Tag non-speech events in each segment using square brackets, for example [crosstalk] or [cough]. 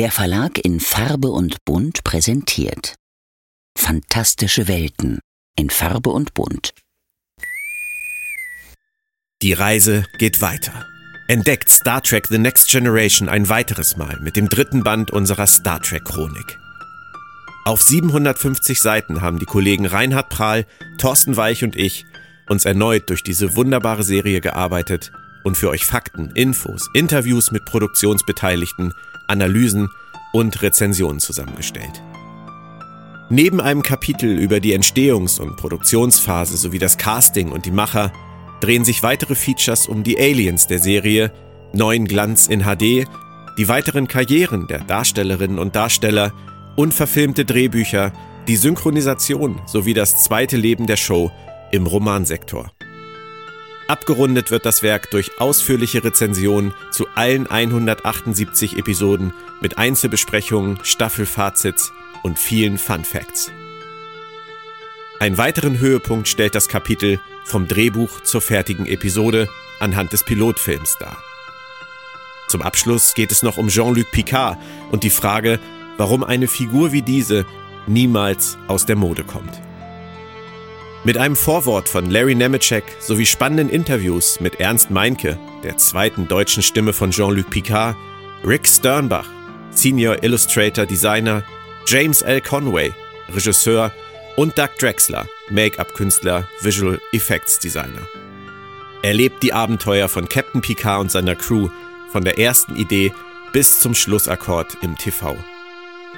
Der Verlag in Farbe und Bunt präsentiert Fantastische Welten in Farbe und Bunt. Die Reise geht weiter. Entdeckt Star Trek The Next Generation ein weiteres Mal mit dem dritten Band unserer Star Trek Chronik. Auf 750 Seiten haben die Kollegen Reinhard Prahl, Thorsten Weich und ich uns erneut durch diese wunderbare Serie gearbeitet und für euch Fakten, Infos, Interviews mit Produktionsbeteiligten, Analysen und Rezensionen zusammengestellt. Neben einem Kapitel über die Entstehungs- und Produktionsphase sowie das Casting und die Macher drehen sich weitere Features um die Aliens der Serie, neuen Glanz in HD, die weiteren Karrieren der Darstellerinnen und Darsteller, unverfilmte Drehbücher, die Synchronisation sowie das zweite Leben der Show im Romansektor. Abgerundet wird das Werk durch ausführliche Rezensionen zu allen 178 Episoden mit Einzelbesprechungen, Staffelfazits und vielen Fun Facts. Einen weiteren Höhepunkt stellt das Kapitel vom Drehbuch zur fertigen Episode anhand des Pilotfilms dar. Zum Abschluss geht es noch um Jean-Luc Picard und die Frage, warum eine Figur wie diese niemals aus der Mode kommt. Mit einem Vorwort von Larry Nemeczek sowie spannenden Interviews mit Ernst Meinke, der zweiten deutschen Stimme von Jean-Luc Picard, Rick Sternbach, Senior Illustrator Designer, James L. Conway, Regisseur und Doug Drexler, Make-up-Künstler, Visual Effects Designer. Erlebt die Abenteuer von Captain Picard und seiner Crew von der ersten Idee bis zum Schlussakkord im TV.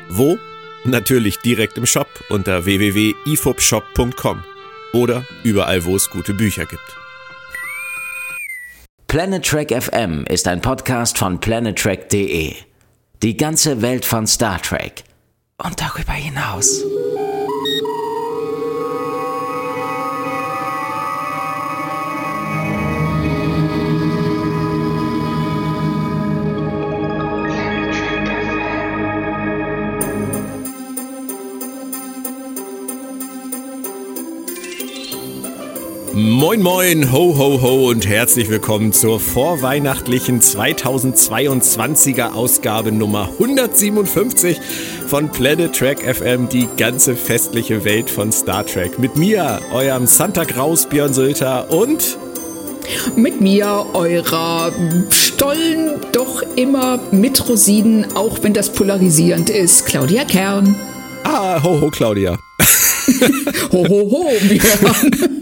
Wo? Natürlich direkt im Shop unter www.ifobshop.com oder überall, wo es gute Bücher gibt. Planet Trek FM ist ein Podcast von planettrek.de. Die ganze Welt von Star Trek und darüber hinaus. Moin moin, ho ho ho und herzlich willkommen zur vorweihnachtlichen 2022er Ausgabe Nummer 157 von Planet Trek FM, die ganze festliche Welt von Star Trek. Mit mir, eurem Santa Claus Björn Sülter und mit mir, eurer Stollen, doch immer mit Rosinen, auch wenn das polarisierend ist, Claudia Kern. Ah, ho ho Claudia. [laughs] ho ho ho, Björn.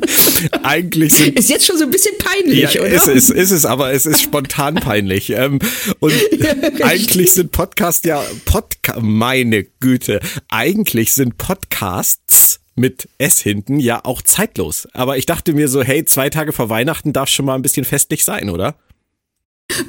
Eigentlich sind, ist jetzt schon so ein bisschen peinlich, ja, oder? Ist es, ist es, aber es ist spontan peinlich. Ähm, und [laughs] eigentlich sind Podcasts ja Podca meine Güte, eigentlich sind Podcasts mit S hinten ja auch zeitlos. Aber ich dachte mir so, hey, zwei Tage vor Weihnachten darf schon mal ein bisschen festlich sein, oder?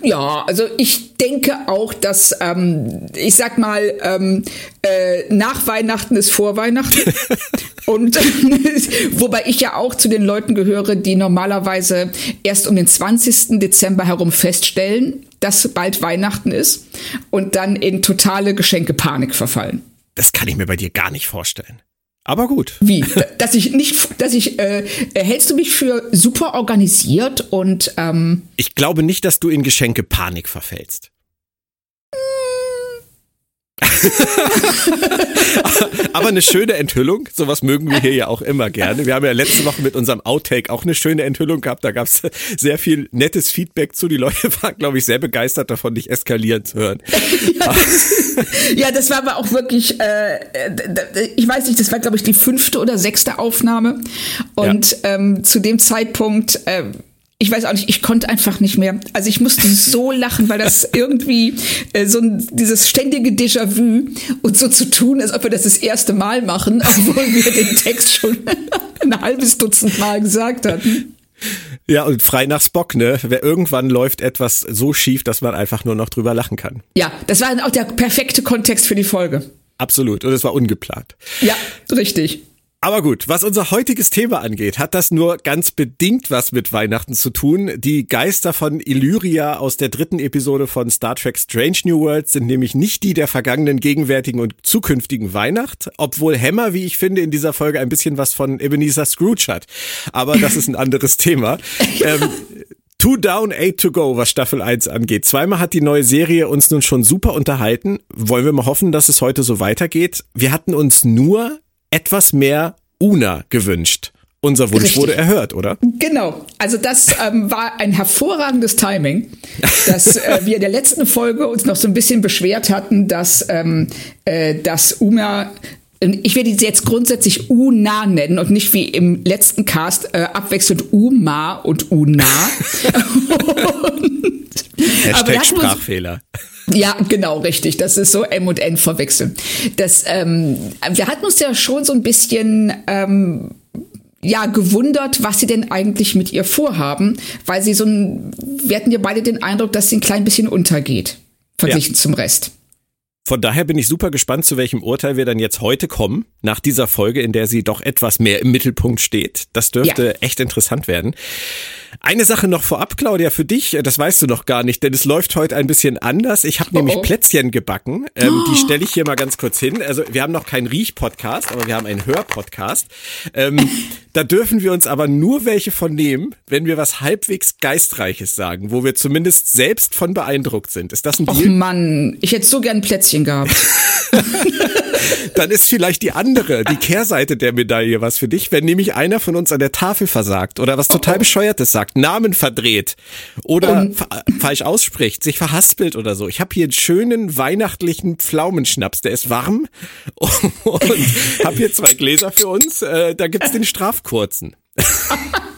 Ja, also ich denke auch, dass, ähm, ich sag mal, ähm, äh, nach Weihnachten ist vor Weihnachten. [laughs] Und [laughs] wobei ich ja auch zu den Leuten gehöre, die normalerweise erst um den 20. Dezember herum feststellen, dass bald Weihnachten ist und dann in totale Geschenkepanik verfallen. Das kann ich mir bei dir gar nicht vorstellen. Aber gut. Wie? Dass ich nicht, dass ich, äh, hältst du mich für super organisiert und ähm Ich glaube nicht, dass du in Geschenke Panik verfällst. [laughs] Aber eine schöne Enthüllung, sowas mögen wir hier ja auch immer gerne. Wir haben ja letzte Woche mit unserem Outtake auch eine schöne Enthüllung gehabt. Da gab es sehr viel nettes Feedback zu. Die Leute [laughs] waren, glaube ich, sehr begeistert davon, dich eskalieren zu hören. Ja, das, [laughs] ja, das war aber auch wirklich, äh, ich weiß nicht, das war, glaube ich, die fünfte oder sechste Aufnahme. Und ja. ähm, zu dem Zeitpunkt äh, ich weiß auch nicht, ich konnte einfach nicht mehr. Also ich musste so [laughs] lachen, weil das irgendwie äh, so ein, dieses ständige Déjà-vu und so zu tun, als ob wir das das erste Mal machen, [laughs] obwohl wir den Text schon [laughs] ein halbes Dutzend Mal gesagt hatten. Ja, und frei nach Spock, ne? Irgendwann läuft etwas so schief, dass man einfach nur noch drüber lachen kann. Ja, das war auch der perfekte Kontext für die Folge. Absolut. Und es war ungeplant. Ja, richtig. Aber gut, was unser heutiges Thema angeht, hat das nur ganz bedingt was mit Weihnachten zu tun. Die Geister von Illyria aus der dritten Episode von Star Trek Strange New World sind nämlich nicht die der vergangenen, gegenwärtigen und zukünftigen Weihnacht, obwohl Hammer, wie ich finde, in dieser Folge ein bisschen was von Ebenezer Scrooge hat. Aber das ist ein anderes Thema. [laughs] Ähm, Two down, eight to go, was Staffel 1 angeht. Zweimal hat die neue Serie uns nun schon super unterhalten. Wollen wir mal hoffen, dass es heute so weitergeht. Wir hatten uns nur etwas mehr Una gewünscht. Unser Wunsch Richtig. wurde erhört, oder? Genau. Also das ähm, war ein hervorragendes Timing, [laughs] dass äh, wir in der letzten Folge uns noch so ein bisschen beschwert hatten, dass, ähm, äh, dass Uma ich werde sie jetzt grundsätzlich Una nennen und nicht wie im letzten Cast äh, abwechselnd Uma und Una. [laughs] und, Hashtag Sprachfehler. Ja, genau, richtig. Das ist so M und N verwechseln. Das, ähm, wir hatten uns ja schon so ein bisschen ähm, ja gewundert, was sie denn eigentlich mit ihr vorhaben, weil sie so ein, wir hatten ja beide den Eindruck, dass sie ein klein bisschen untergeht verglichen ja. zum Rest. Von daher bin ich super gespannt, zu welchem Urteil wir dann jetzt heute kommen, nach dieser Folge, in der sie doch etwas mehr im Mittelpunkt steht. Das dürfte ja. echt interessant werden. Eine Sache noch vorab, Claudia, für dich, das weißt du noch gar nicht, denn es läuft heute ein bisschen anders. Ich habe oh nämlich oh. Plätzchen gebacken. Ähm. Die [gasps] stelle ich hier mal ganz kurz hin. Also wir haben noch keinen Riech-Podcast, aber wir haben einen Hör-Podcast. Ähm, [laughs] da dürfen wir uns aber nur welche von nehmen, wenn wir was halbwegs Geistreiches sagen, wo wir zumindest selbst von beeindruckt sind. Ist das ein Deal? Och Mann, ich hätte so gern Plätzchen gehabt. [laughs] Dann ist vielleicht die andere, die Kehrseite der Medaille was für dich, wenn nämlich einer von uns an der Tafel versagt oder was total oh, oh. bescheuertes sagt, Namen verdreht oder falsch ausspricht, sich verhaspelt oder so. Ich habe hier einen schönen weihnachtlichen Pflaumenschnaps, der ist warm [laughs] und habe hier zwei Gläser für uns. Äh, da gibt's den Strafkurzen. [laughs]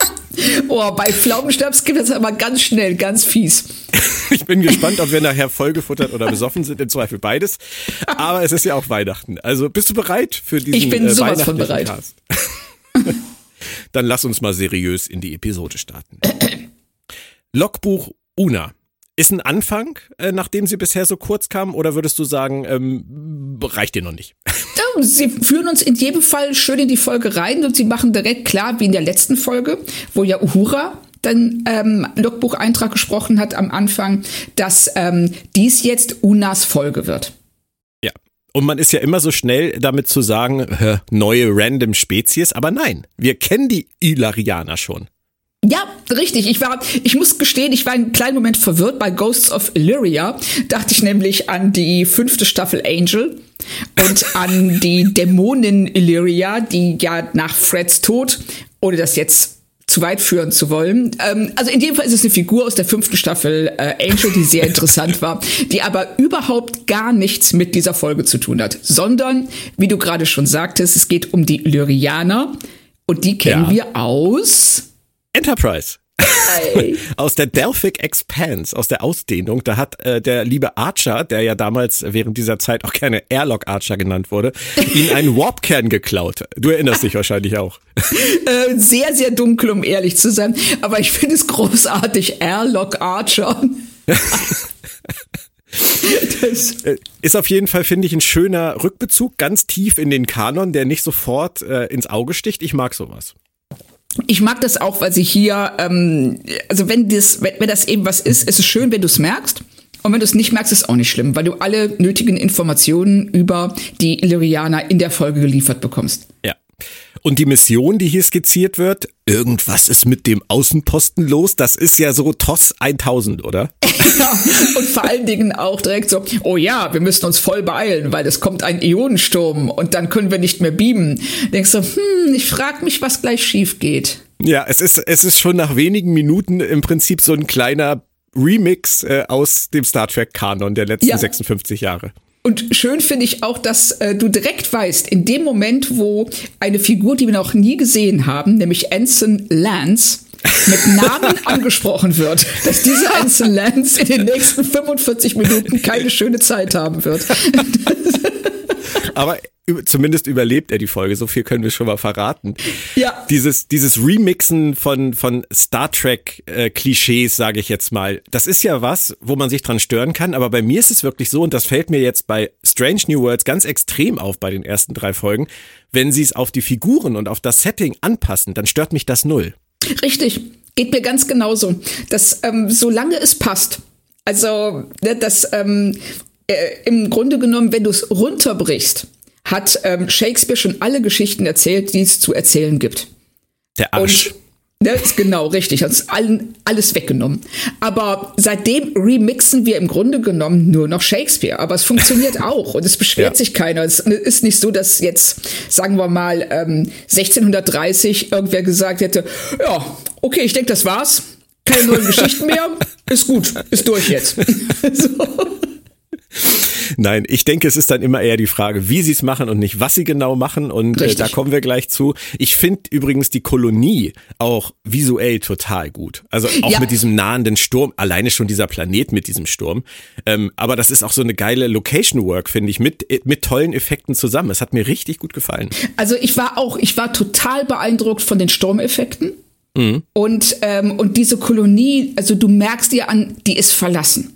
Oh, bei Pflaumenschnaps gibt es aber ganz schnell, ganz fies. [laughs] Ich bin gespannt, ob wir nachher vollgefuttert oder besoffen sind, im Zweifel beides. Aber es ist ja auch Weihnachten. Also bist du bereit für diesen Ich bin äh, sowas von bereit. [laughs] Dann lass uns mal seriös in die Episode starten. [clears throat] Logbuch Una. Ist ein Anfang, äh, nachdem sie bisher so kurz kam, oder würdest du sagen, ähm, reicht dir noch nicht? [laughs] Sie führen uns in jedem Fall schön in die Folge rein und sie machen direkt klar, wie in der letzten Folge, wo ja Uhura dann ähm, Logbucheintrag gesprochen hat am Anfang, dass ähm, dies jetzt Unas Folge wird. Ja. Und man ist ja immer so schnell damit zu sagen, äh, neue random Spezies, aber nein, wir kennen die Ilarianer schon. Ja, richtig. Ich war, ich muss gestehen, ich war einen kleinen Moment verwirrt bei Ghosts of Illyria. Dachte ich nämlich an die fünfte Staffel Angel und an die Dämonin Illyria, die ja nach Freds Tod, ohne das jetzt zu weit führen zu wollen. Ähm, also in dem Fall ist es eine Figur aus der fünften Staffel äh, Angel, die sehr interessant war, die aber überhaupt gar nichts mit dieser Folge zu tun hat, sondern, wie du gerade schon sagtest, es geht um die Illyrianer und die kennen ja. wir aus Enterprise. [laughs] aus der Delphic Expanse, aus der Ausdehnung, da hat äh, der liebe Archer, der ja damals während dieser Zeit auch gerne Airlock Archer genannt wurde, [laughs] ihn einen Warpkern geklaut. Du erinnerst dich wahrscheinlich auch. [laughs] Äh, sehr, sehr dunkel, um ehrlich zu sein. Aber ich finde es großartig, Airlock Archer. Das äh, ist auf jeden Fall, finde ich, ein schöner Rückbezug, ganz tief in den Kanon, der nicht sofort äh, ins Auge sticht. Ich mag sowas. Ich mag das auch, weil sie hier, ähm, also wenn das, wenn, wenn das eben was ist, ist es schön, wenn du es merkst. Und wenn du es nicht merkst, ist auch nicht schlimm, weil du alle nötigen Informationen über die Illyrianer in der Folge geliefert bekommst. Ja. Und die Mission, die hier skizziert wird, irgendwas ist mit dem Außenposten los, das ist ja so TOS 1000, oder? [laughs] ja, und vor allen Dingen auch direkt so, oh ja, wir müssen uns voll beeilen, weil es kommt ein Ionensturm und dann können wir nicht mehr beamen. Denkst du, hm, ich frag mich, was gleich schief geht. Ja, es ist, es ist schon nach wenigen Minuten im Prinzip so ein kleiner Remix äh, aus dem Star Trek Kanon der letzten ja. 56 Jahre. Und schön finde ich auch, dass äh, du direkt weißt, in dem Moment, wo eine Figur, die wir noch nie gesehen haben, nämlich Anson Lance, mit Namen [laughs] angesprochen wird, dass dieser Anson Lance in den nächsten 45 Minuten keine schöne Zeit haben wird. [laughs] Aber zumindest überlebt er die Folge, so viel können wir schon mal verraten. Ja. Dieses, dieses Remixen von, von Star Trek äh, Klischees, sage ich jetzt mal, das ist ja was, wo man sich dran stören kann, aber bei mir ist es wirklich so, und das fällt mir jetzt bei Strange New Worlds ganz extrem auf bei den ersten drei Folgen, wenn sie es auf die Figuren und auf das Setting anpassen, dann stört mich das null. Richtig, geht mir ganz genauso. Dass ähm, solange es passt, also ne, das ähm, äh, im Grunde genommen, wenn du es runterbrichst, hat ähm, Shakespeare schon alle Geschichten erzählt, die es zu erzählen gibt. Der Arsch. Und Ne, ist genau richtig. Hat uns allen alles weggenommen. Aber seitdem remixen wir im Grunde genommen nur noch Shakespeare. Aber es funktioniert [laughs] auch und es beschwert ja. sich keiner. Es ist nicht so, dass jetzt, sagen wir mal, ähm, 1630 irgendwer gesagt hätte, ja, okay, ich denke, das war's. Keine neuen Geschichten mehr. [laughs] Ist gut, ist durch jetzt. [laughs] so. Nein, ich denke, es ist dann immer eher die Frage, wie sie es machen und nicht, was sie genau machen. Und äh, da kommen wir gleich zu. Ich finde übrigens die Kolonie auch visuell total gut. Also auch ja. mit diesem nahenden Sturm, alleine schon dieser Planet mit diesem Sturm. Ähm, aber das ist auch so eine geile Location Work, finde ich, mit, mit tollen Effekten zusammen. Es hat mir richtig gut gefallen. Also ich war auch, ich war total beeindruckt von den Sturmeffekten. Mhm. Und, ähm, und diese Kolonie, also du merkst dir an, die ist verlassen.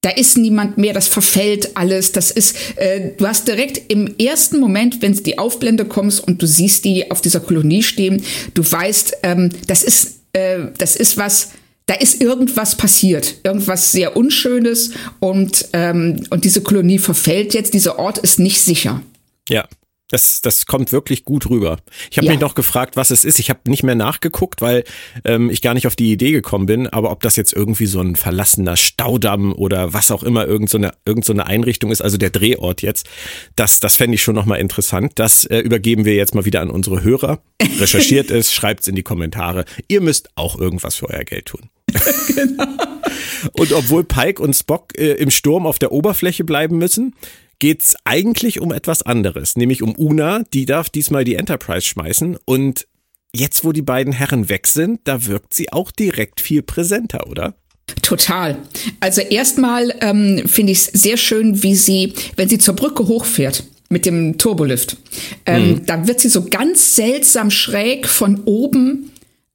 Da ist niemand mehr, das verfällt alles. Das ist, äh, du hast direkt im ersten Moment, wenn die Aufblende kommst und du siehst die auf dieser Kolonie stehen, du weißt, ähm, das ist, äh, das ist was, da ist irgendwas passiert, irgendwas sehr Unschönes und, ähm, und diese Kolonie verfällt jetzt, dieser Ort ist nicht sicher. Ja. Das, das kommt wirklich gut rüber. Ich habe ja. mich noch gefragt, was es ist. Ich habe nicht mehr nachgeguckt, weil ähm, ich gar nicht auf die Idee gekommen bin. Aber ob das jetzt irgendwie so ein verlassener Staudamm oder was auch immer irgendeine so irgend so eine Einrichtung ist, also der Drehort jetzt, das, das fände ich schon nochmal interessant. Das äh, übergeben wir jetzt mal wieder an unsere Hörer. Recherchiert es, [laughs] schreibt es in die Kommentare. Ihr müsst auch irgendwas für euer Geld tun. [laughs] genau. Und obwohl Pike und Spock äh, im Sturm auf der Oberfläche bleiben müssen, geht's eigentlich um etwas anderes, nämlich um Una, die darf diesmal die Enterprise schmeißen und jetzt, wo die beiden Herren weg sind, da wirkt sie auch direkt viel präsenter, oder? Total. Also erstmal ähm, finde ich es sehr schön, wie sie, wenn sie zur Brücke hochfährt mit dem Turbolift, ähm, mhm. da wird sie so ganz seltsam schräg von oben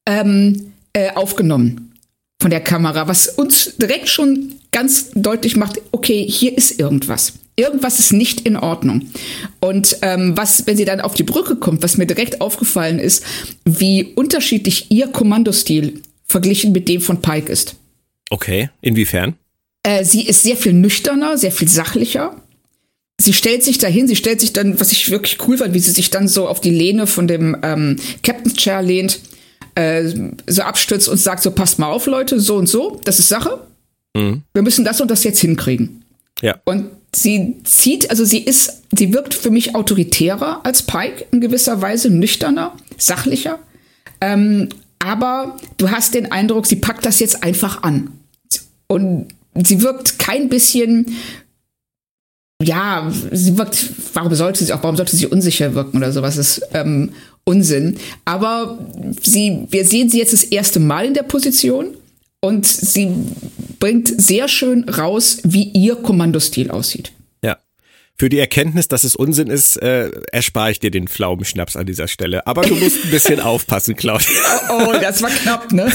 ähm, äh, aufgenommen von der Kamera, was uns direkt schon ganz deutlich macht, okay, hier ist irgendwas irgendwas ist nicht in Ordnung. Und ähm, was, wenn sie dann auf die Brücke kommt, was mir direkt aufgefallen ist, wie unterschiedlich ihr Kommandostil verglichen mit dem von Pike ist. Okay, inwiefern? Äh, sie ist sehr viel nüchterner, sehr viel sachlicher. Sie stellt sich dahin, sie stellt sich dann, was ich wirklich cool fand, wie sie sich dann so auf die Lehne von dem ähm, Captain's Chair lehnt, äh, so abstürzt und sagt so, passt mal auf, Leute, so und so, das ist Sache. Mhm. Wir müssen das und das jetzt hinkriegen. Ja. Und sie zieht, also sie ist, sie wirkt für mich autoritärer als Pike in gewisser Weise, nüchterner, sachlicher. Ähm, aber du hast den Eindruck, sie packt das jetzt einfach an. Und sie wirkt kein bisschen, ja, sie wirkt, warum sollte sie auch, warum sollte sie unsicher wirken oder sowas ist ähm, Unsinn. Aber sie, wir sehen sie jetzt das erste Mal in der Position und sie bringt sehr schön raus, wie ihr Kommandostil aussieht. Ja. Für die Erkenntnis, dass es Unsinn ist, äh, erspare ich dir den Pflaumenschnaps an dieser Stelle. Aber du musst ein bisschen [laughs] aufpassen, Claudia. Oh, oh, das war knapp, ne?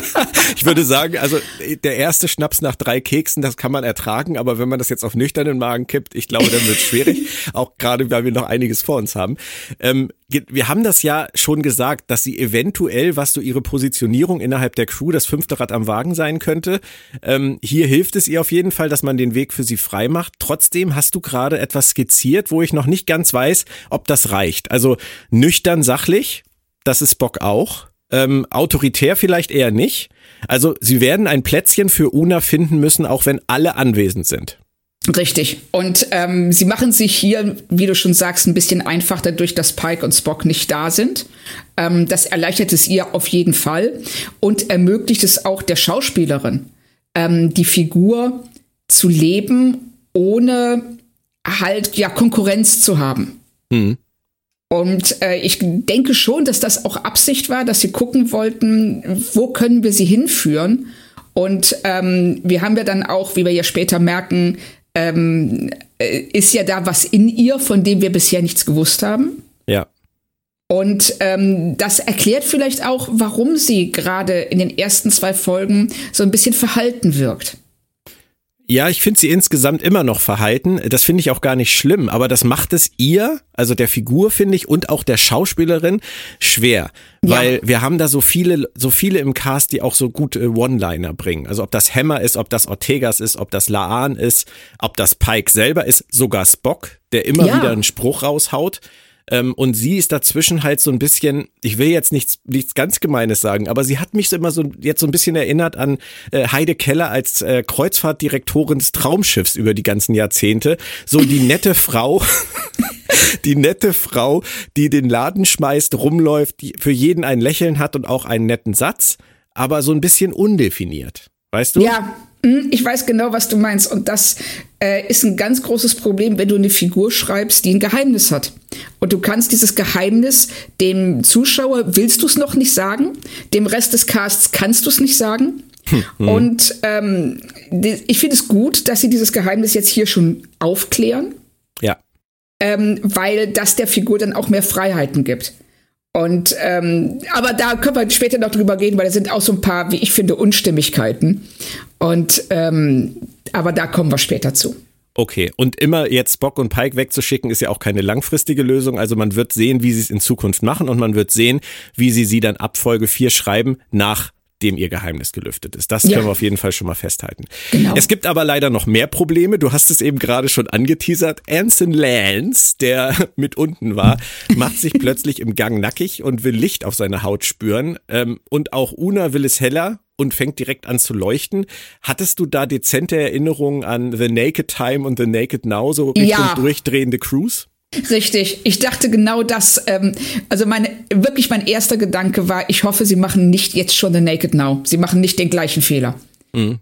[laughs] ich würde sagen, also der erste Schnaps nach drei Keksen, das kann man ertragen, aber wenn man das jetzt auf nüchternen Magen kippt, ich glaube, dann wird es schwierig. [laughs] Auch gerade, weil wir noch einiges vor uns haben. Ähm, wir haben das ja schon gesagt, dass sie eventuell, was so ihre Positionierung innerhalb der Crew, das fünfte Rad am Wagen sein könnte. Ähm, hier hilft es ihr auf jeden Fall, dass man den Weg für sie frei macht. Trotzdem hast du gerade etwas skizziert, wo ich noch nicht ganz weiß, ob das reicht. Also nüchtern sachlich, das ist Bock auch. Ähm, autoritär vielleicht eher nicht. Also sie werden ein Plätzchen für Una finden müssen, auch wenn alle anwesend sind. Richtig. Und ähm, sie machen sich hier, wie du schon sagst, ein bisschen einfach dadurch, dass Pike und Spock nicht da sind. Ähm, das erleichtert es ihr auf jeden Fall und ermöglicht es auch der Schauspielerin, ähm, die Figur zu leben, ohne halt ja Konkurrenz zu haben. Mhm. Und äh, ich denke schon, dass das auch Absicht war, dass sie gucken wollten, wo können wir sie hinführen. Und ähm, wir haben ja dann auch, wie wir ja später merken, ähm, äh, ist ja da was in ihr, von dem wir bisher nichts gewusst haben. Ja. Und ähm, das erklärt vielleicht auch, warum sie gerade in den ersten zwei Folgen so ein bisschen verhalten wirkt. Ja, ich finde sie insgesamt immer noch verhalten. Das finde ich auch gar nicht schlimm, aber das macht es ihr, also der Figur finde ich und auch der Schauspielerin schwer, ja. weil wir haben da so viele, so viele im Cast, die auch so gute One-Liner bringen. Also ob das Hammer ist, ob das Ortegas ist, ob das Laan ist, ob das Pike selber ist, sogar Spock, der immer ja. wieder einen Spruch raushaut. Ähm, und sie ist dazwischen halt so ein bisschen, ich will jetzt nichts, nichts ganz Gemeines sagen, aber sie hat mich so immer so jetzt so ein bisschen erinnert an äh, Heide Keller als äh, Kreuzfahrtdirektorin des Traumschiffs über die ganzen Jahrzehnte. So die nette [laughs] Frau. [laughs] die nette Frau, die den Laden schmeißt, rumläuft, die für jeden ein Lächeln hat und auch einen netten Satz, aber so ein bisschen undefiniert. Weißt du? Ja, ich weiß genau, was du meinst. Und das äh, ist ein ganz großes Problem, wenn du eine Figur schreibst, die ein Geheimnis hat. Und du kannst dieses Geheimnis dem Zuschauer, willst du es noch nicht sagen, dem Rest des Casts kannst du es nicht sagen. Hm. Und ähm, ich finde es gut, dass sie dieses Geheimnis jetzt hier schon aufklären. Ja. Ähm, weil das der Figur dann auch mehr Freiheiten gibt. Und ähm, aber da können wir später noch drüber reden, weil da sind auch so ein paar, wie ich finde, Unstimmigkeiten. Und ähm, aber da kommen wir später zu. Okay, und immer jetzt Spock und Pike wegzuschicken, ist ja auch keine langfristige Lösung. Also man wird sehen, wie sie es in Zukunft machen und man wird sehen, wie sie sie dann ab Folge 4 schreiben, nach dem ihr Geheimnis gelüftet ist. Das ja. können wir auf jeden Fall schon mal festhalten. Genau. Es gibt aber leider noch mehr Probleme. Du hast es eben gerade schon angeteasert. Anson Lance, der [laughs] mit unten war, macht sich [laughs] plötzlich im Gang nackig und will Licht auf seine Haut spüren. Ähm, und auch Una will es heller und fängt direkt an zu leuchten. Hattest du da dezente Erinnerungen an The Naked Time und The Naked Now, so Richtung ja. durchdrehende Cruise? Richtig. Ich dachte genau das. Ähm, also meine, wirklich mein erster Gedanke war, ich hoffe, sie machen nicht jetzt schon The Naked Now. Sie machen nicht den gleichen Fehler. Mhm.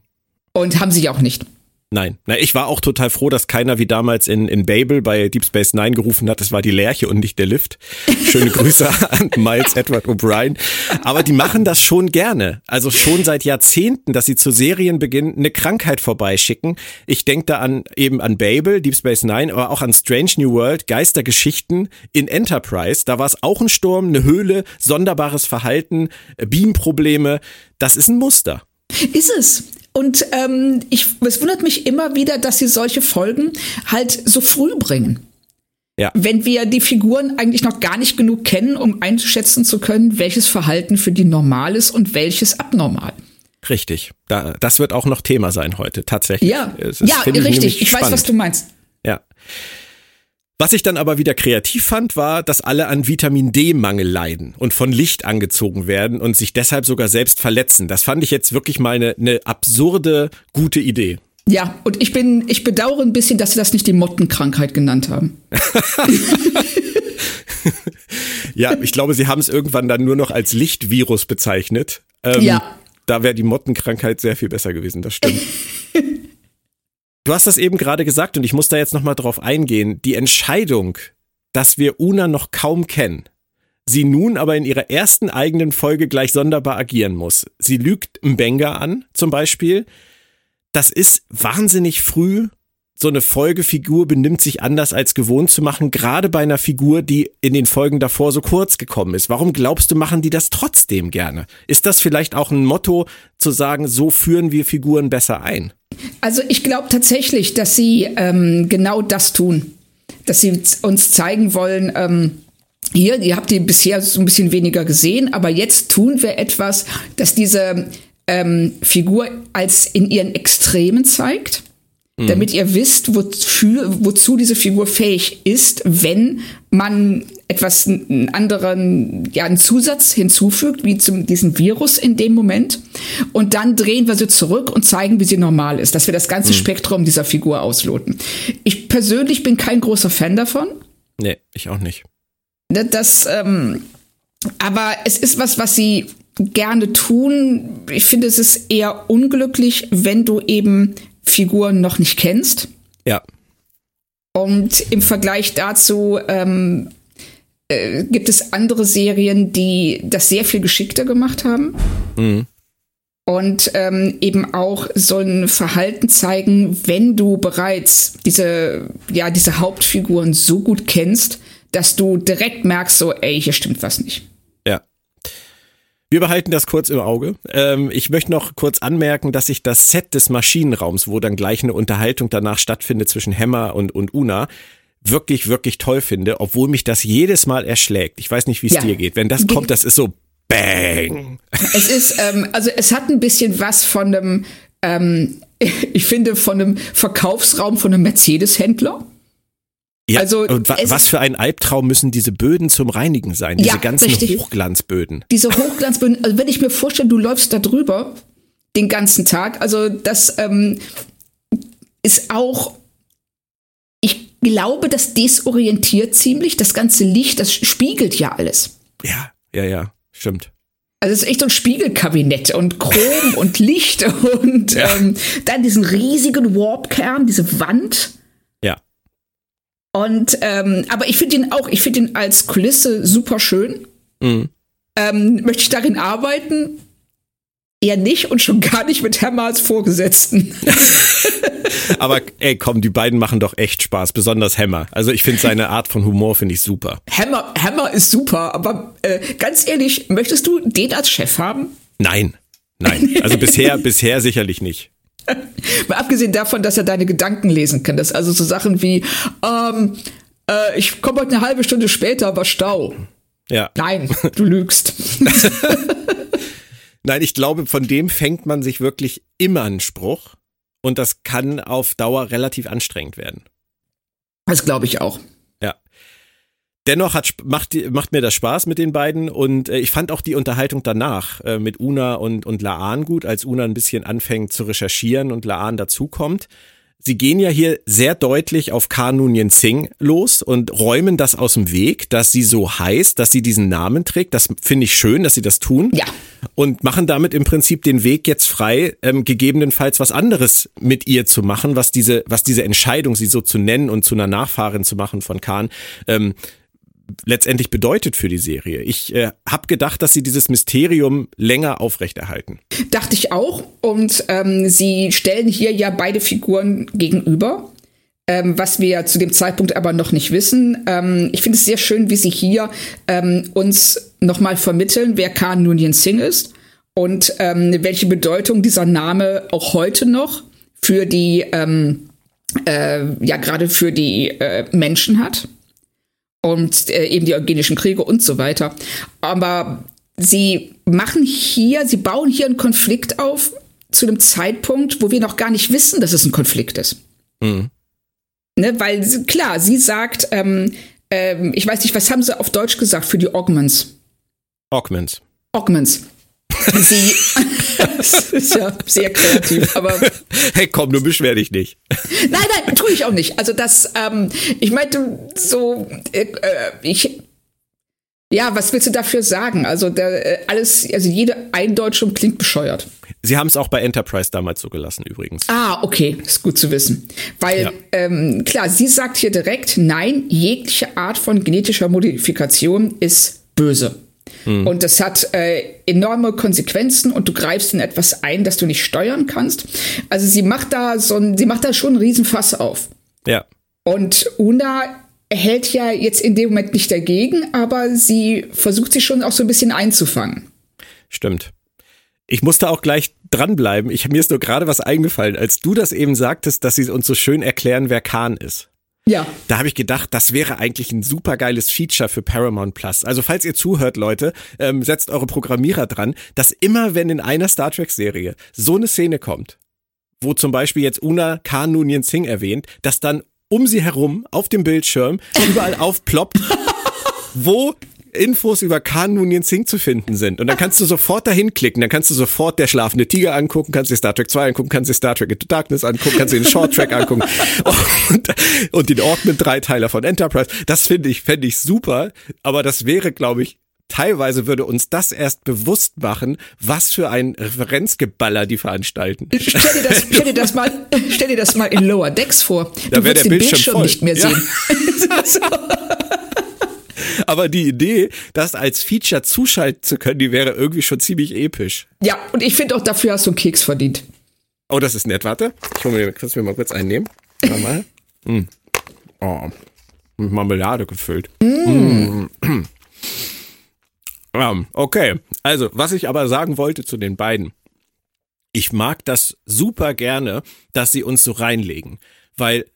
Und haben sie auch nicht. Nein. Na, ich war auch total froh, dass keiner wie damals in, in Babel bei Deep Space Nine gerufen hat, es war die Lerche und nicht der Lift. Schöne [laughs] Grüße an Miles Edward O'Brien. Aber die machen das schon gerne. Also schon seit Jahrzehnten, dass sie zu Serienbeginn eine Krankheit vorbeischicken. Ich denke da an eben an Babel, Deep Space Nine, aber auch an Strange New World, Geistergeschichten in Enterprise. Da war es auch ein Sturm, eine Höhle, sonderbares Verhalten, Beamprobleme. Das ist ein Muster. Ist es. Und ähm, ich, es wundert mich immer wieder, dass sie solche Folgen halt so früh bringen. Ja. Wenn wir die Figuren eigentlich noch gar nicht genug kennen, um einzuschätzen zu können, welches Verhalten für die normal ist und welches abnormal. Richtig. Da, das wird auch noch Thema sein heute, tatsächlich. Ja, ja richtig. Ich, ich weiß, was du meinst. Ja. Was ich dann aber wieder kreativ fand, war, dass alle an Vitamin D-Mangel leiden und von Licht angezogen werden und sich deshalb sogar selbst verletzen. Das fand ich jetzt wirklich mal eine, eine absurde, gute Idee. Ja, und ich bin, ich bedauere ein bisschen, dass sie das nicht die Mottenkrankheit genannt haben. [laughs] ja, ich glaube, sie haben es irgendwann dann nur noch als Lichtvirus bezeichnet. Ähm, ja. Da wäre die Mottenkrankheit sehr viel besser gewesen, das stimmt. [laughs] Du hast das eben gerade gesagt und ich muss da jetzt nochmal drauf eingehen. Die Entscheidung, dass wir Una noch kaum kennen, sie nun aber in ihrer ersten eigenen Folge gleich sonderbar agieren muss. Sie lügt Mbenga an, zum Beispiel. Das ist wahnsinnig früh. So eine Folgefigur benimmt sich anders als gewohnt zu machen, gerade bei einer Figur, die in den Folgen davor so kurz gekommen ist. Warum glaubst du, machen die das trotzdem gerne? Ist das vielleicht auch ein Motto zu sagen, so führen wir Figuren besser ein? Also ich glaube tatsächlich, dass sie ähm, genau das tun, dass sie uns zeigen wollen. Ähm, hier, ihr habt die bisher so ein bisschen weniger gesehen, aber jetzt tun wir etwas, das diese ähm, Figur als in ihren Extremen zeigt mhm. damit ihr wisst, wofür, wozu diese Figur fähig ist, wenn man etwas einen anderen, ja, einen Zusatz hinzufügt, wie zum diesem Virus in dem Moment. Und dann drehen wir sie zurück und zeigen, wie sie normal ist, dass wir das ganze mhm. Spektrum dieser Figur ausloten. Ich persönlich bin kein großer Fan davon. Nee, ich auch nicht. Ne, das, ähm, aber es ist was, was sie gerne tun. Ich finde, es ist eher unglücklich, wenn du eben Figuren noch nicht kennst. Ja. Und im Vergleich dazu ähm, äh, gibt es andere Serien, die das sehr viel geschickter gemacht haben. Mhm. Und ähm, eben auch so ein Verhalten zeigen, wenn du bereits diese, ja, diese Hauptfiguren so gut kennst, dass du direkt merkst, so, ey, hier stimmt was nicht. Wir behalten das kurz im Auge. Ähm, ich möchte noch kurz anmerken, dass ich das Set des Maschinenraums, wo dann gleich eine Unterhaltung danach stattfindet zwischen Hammer und, und Una, wirklich, wirklich toll finde, obwohl mich das jedes Mal erschlägt. Ich weiß nicht, wie es ja. dir geht. Wenn das kommt, das ist so Bang. Es ist, ähm, also es hat ein bisschen was von einem, ähm, [laughs] ich finde, von einem Verkaufsraum von einem Mercedes-Händler. Ja, also und wa was für ein Albtraum müssen diese Böden zum Reinigen sein? Diese Ja, ganzen richtig. Hochglanzböden. diese Hochglanzböden, also wenn ich mir vorstelle, du läufst da drüber den ganzen Tag, also das ähm, ist auch, glaube, das desorientiert ziemlich. Das ganze Licht, das spiegelt ja alles. Ja, ja, ja, stimmt. Also es ist echt so ein Spiegelkabinett und Chrom [laughs] und Licht und Ja. ähm, dann diesen riesigen Warpkern, diese Wand. Ja. Und ähm, aber ich finde ihn auch, ich finde ihn als Kulisse super schön. Mhm. Ähm, möchte ich darin arbeiten? Eher nicht und schon gar nicht mit Hammer als Vorgesetzten. [laughs] Aber ey, komm, die beiden machen doch echt Spaß, besonders Hammer. Also ich finde seine Art von Humor finde ich super. Hammer, Hammer ist super, aber äh, ganz ehrlich, möchtest du den als Chef haben? Nein. Nein, also bisher [laughs] bisher sicherlich nicht. Mal abgesehen davon, dass er deine Gedanken lesen kann. Das also so Sachen wie, ähm, äh, ich komme heute eine halbe Stunde später, aber Stau. Ja. Nein, [laughs] du lügst. Nein, ich glaube, von dem fängt man sich wirklich immer einen Spruch und das kann auf Dauer relativ anstrengend werden. Das glaube ich auch. Ja. Dennoch hat, macht, macht mir das Spaß mit den beiden und äh, ich fand auch die Unterhaltung danach äh, mit Una und, und Laan gut, als Una ein bisschen anfängt zu recherchieren und Laan dazukommt. Sie gehen ja hier sehr deutlich auf Kanunien Singh los und räumen das aus dem Weg, dass sie so heißt, dass sie diesen Namen trägt. Das finde ich schön, dass sie das tun. Ja. Und machen damit im Prinzip den Weg jetzt frei, ähm, gegebenenfalls was anderes mit ihr zu machen, was diese, was diese Entscheidung, sie so zu nennen und zu einer Nachfahrin zu machen von Khan, ähm, letztendlich bedeutet für die Serie. Ich äh, habe gedacht, dass sie dieses Mysterium länger aufrechterhalten. Dachte ich auch. Und ähm, sie stellen hier ja beide Figuren gegenüber. Ähm, was wir zu dem Zeitpunkt aber noch nicht wissen. Ähm, ich finde es sehr schön, wie sie hier ähm, uns nochmal vermitteln, wer Khan Noonien Singh ist und ähm, welche Bedeutung dieser Name auch heute noch für die, ähm, äh, ja, gerade für die äh, Menschen hat. Und äh, eben die eugenischen Kriege und so weiter. Aber sie machen hier, sie bauen hier einen Konflikt auf zu einem Zeitpunkt, wo wir noch gar nicht wissen, dass es ein Konflikt ist. Mhm. Ne, weil klar, sie sagt, ähm, ähm, ich weiß nicht, was haben sie auf Deutsch gesagt für die Augments? Augments. Augments. [laughs] Sie, das ist ja sehr kreativ, aber [laughs] Hey, komm, du beschwer dich nicht. nein, nein, tue ich auch nicht. Also das, ähm, ich meinte so, äh, äh, ich, ja, was willst du dafür sagen? Also der, äh, alles, also jede Eindeutschung klingt bescheuert. Sie haben es auch bei Enterprise damals so gelassen übrigens. Ah, okay, ist gut zu wissen. Weil, Ja. ähm, klar, sie sagt hier direkt, nein, jegliche Art von genetischer Modifikation ist böse. Und das hat äh, enorme Konsequenzen und du greifst in etwas ein, das du nicht steuern kannst. Also sie macht da so ein, sie macht da schon einen Riesenfass auf. Ja. Und Una hält ja jetzt in dem Moment nicht dagegen, aber sie versucht sich schon auch so ein bisschen einzufangen. Stimmt. Ich musste auch gleich dranbleiben. Ich, mir ist nur gerade was eingefallen, als du das eben sagtest, dass sie uns so schön erklären, wer Khan ist. Ja. Da habe ich gedacht, das wäre eigentlich ein super geiles Feature für Paramount Plus. Also falls ihr zuhört, Leute, ähm, setzt eure Programmierer dran, dass immer, wenn in einer Star Trek-Serie so eine Szene kommt, wo zum Beispiel jetzt Una Khan Noonien Singh erwähnt, dass dann um sie herum auf dem Bildschirm überall [laughs] aufploppt, wo Infos über Khan Noonien Singh zu finden sind. Und dann kannst du sofort dahin klicken, dann kannst du sofort der schlafende Tiger angucken, kannst dir Star Trek 2 angucken, kannst dir Star Trek Into Darkness angucken, kannst dir den Short Track angucken [laughs] und, und den Augment-Dreiteiler von Enterprise. Das finde ich, fände ich super, aber das wäre, glaube ich, teilweise würde uns das erst bewusst machen, was für ein Referenzgeballer die veranstalten. Stell dir das, stell dir das mal, stell dir das mal in Lower Decks vor. Da Du würdest der den Bildschirm Bildschirm nicht mehr Ja. sehen. [laughs] Aber die Idee, das als Feature zuschalten zu können, die wäre irgendwie schon ziemlich episch. Ja, und ich finde auch dafür hast du einen Keks verdient. Oh, das ist nett. Warte. Ich hol mir, kannst du mir mal kurz einnehmen? Warte mal. [laughs] Mm. Oh. Mit Marmelade gefüllt. Mm. Ja, okay. Also, was ich aber sagen wollte zu den beiden. Ich mag das super gerne, dass sie uns so reinlegen. Weil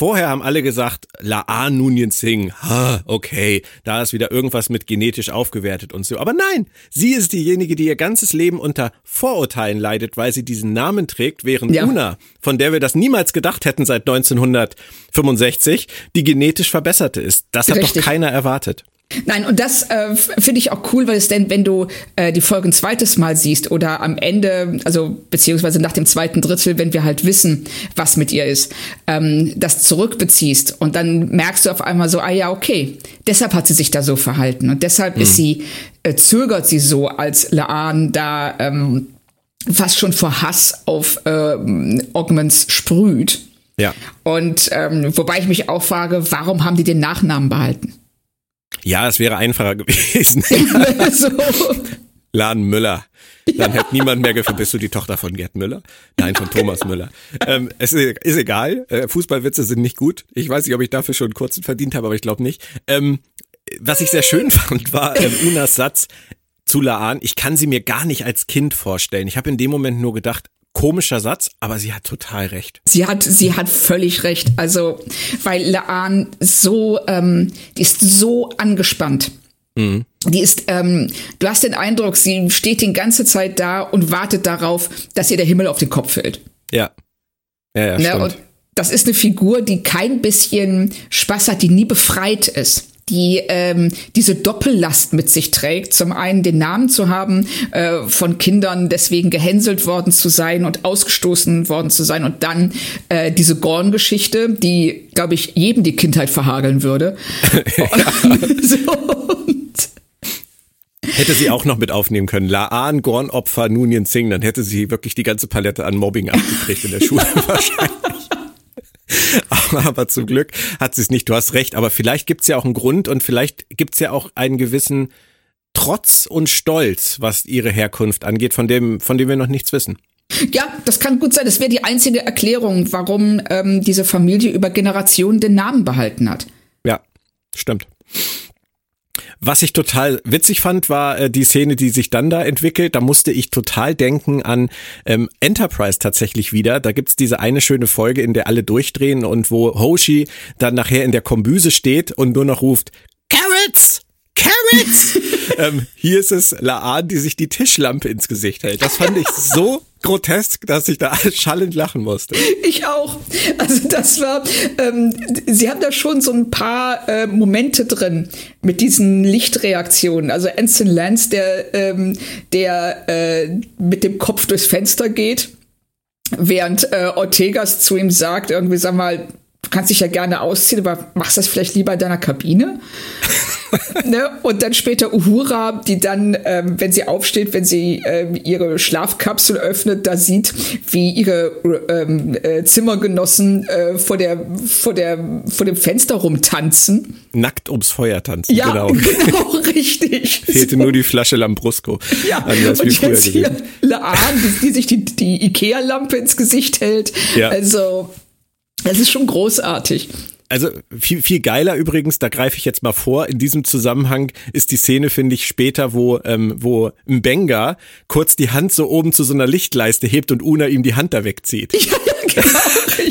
Vorher haben alle gesagt, Laan Nunien Singh, ha, okay, da ist wieder irgendwas mit genetisch aufgewertet und so. Aber nein, sie ist diejenige, die ihr ganzes Leben unter Vorurteilen leidet, weil sie diesen Namen trägt, während ja. Una, von der wir das niemals gedacht hätten seit 1965, die genetisch verbesserte ist. Das hat Richtig. doch keiner erwartet. Nein, und das äh, finde ich auch cool, weil es denn, wenn du äh, die Folge ein zweites Mal siehst oder am Ende, also beziehungsweise nach dem zweiten Drittel, wenn wir halt wissen, was mit ihr ist, ähm, das zurückbeziehst und dann merkst du auf einmal so, ah ja, okay, deshalb hat sie sich da so verhalten und deshalb mhm. ist sie, äh, zögert sie so, als Laan da ähm, fast schon vor Hass auf äh, Ogmans sprüht. Ja. Und ähm, wobei ich mich auch frage, warum haben die den Nachnamen behalten? Ja, es wäre einfacher [laughs] gewesen. [laughs] so. Laden Müller. Dann ja. hätte niemand mehr gefragt, bist du die Tochter von Gerd Müller? Nein, von Thomas Müller. Ähm, es ist, ist egal. Äh, Fußballwitze sind nicht gut. Ich weiß nicht, ob ich dafür schon einen kurzen verdient habe, aber ich glaube nicht. Ähm, was ich sehr schön [laughs] fand, war ähm, Unas Satz zu Laan. Ich kann sie mir gar nicht als Kind vorstellen. Ich habe in dem Moment nur gedacht, komischer Satz, aber sie hat total recht. Sie hat, sie hat völlig recht. Also, weil Laan so, ähm, die ist so angespannt. Mhm. Die ist, ähm, du hast den Eindruck, sie steht die ganze Zeit da und wartet darauf, dass ihr der Himmel auf den Kopf fällt. Ja. Ja, ja, ne? Und das ist eine Figur, die kein bisschen Spaß hat, die nie befreit ist die ähm, diese Doppellast mit sich trägt. Zum einen den Namen zu haben, äh, von Kindern deswegen gehänselt worden zu sein und ausgestoßen worden zu sein und dann äh, diese Gorn-Geschichte, die, glaube ich, jedem die Kindheit verhageln würde. [laughs] [laughs] so, Hätte sie auch noch mit aufnehmen können. Laan, Gorn-Opfer, Nunien Singh, dann hätte sie wirklich die ganze Palette an Mobbing abgekriegt in der Schule [laughs] wahrscheinlich. [laughs] aber zum Glück hat sie es nicht. Du hast recht, aber vielleicht gibt es ja auch einen Grund und vielleicht gibt es ja auch einen gewissen Trotz und Stolz, was ihre Herkunft angeht, von dem, von dem wir noch nichts wissen. Ja, das kann gut sein. Das wäre die einzige Erklärung, warum ähm, diese Familie über Generationen den Namen behalten hat. Ja, stimmt. Was ich total witzig fand, war äh, die Szene, die sich dann da entwickelt. Da musste ich total denken an ähm, Enterprise tatsächlich wieder. Da gibt's diese eine schöne Folge, in der alle durchdrehen und wo Hoshi dann nachher in der Kombüse steht und nur noch ruft, Carrots! Carrots! [laughs] ähm, hier ist es Laan, die sich die Tischlampe ins Gesicht hält. Das fand ich so grotesk, dass ich da [laughs] schallend lachen musste. Ich auch. Also das war, ähm, sie haben da schon so ein paar äh, Momente drin mit diesen Lichtreaktionen. Also Anson Lance, der, ähm, der äh, mit dem Kopf durchs Fenster geht, während äh, Ortegas zu ihm sagt, irgendwie sag mal, du kannst dich ja gerne ausziehen, aber machst das vielleicht lieber in deiner Kabine? [laughs] ne? Und dann später Uhura, die dann, ähm, wenn sie aufsteht, wenn sie ähm, ihre Schlafkapsel öffnet, da sieht, wie ihre ähm, äh, Zimmergenossen äh, vor, der, vor, der, vor dem Fenster rumtanzen. Nackt ums Feuer tanzen, ja, genau. [laughs] genau, richtig. Fehlte so. nur die Flasche Lambrusco. Ja, Anders und jetzt hier Laan, die, die sich die, die Ikea-Lampe ins Gesicht hält. Ja. Also, es ist schon großartig. Also viel, viel geiler übrigens, da greife ich jetzt mal vor, in diesem Zusammenhang ist die Szene, finde ich, später, wo, ähm, wo Mbenga kurz die Hand so oben zu so einer Lichtleiste hebt und Una ihm die Hand da wegzieht. [laughs] Ja, genau,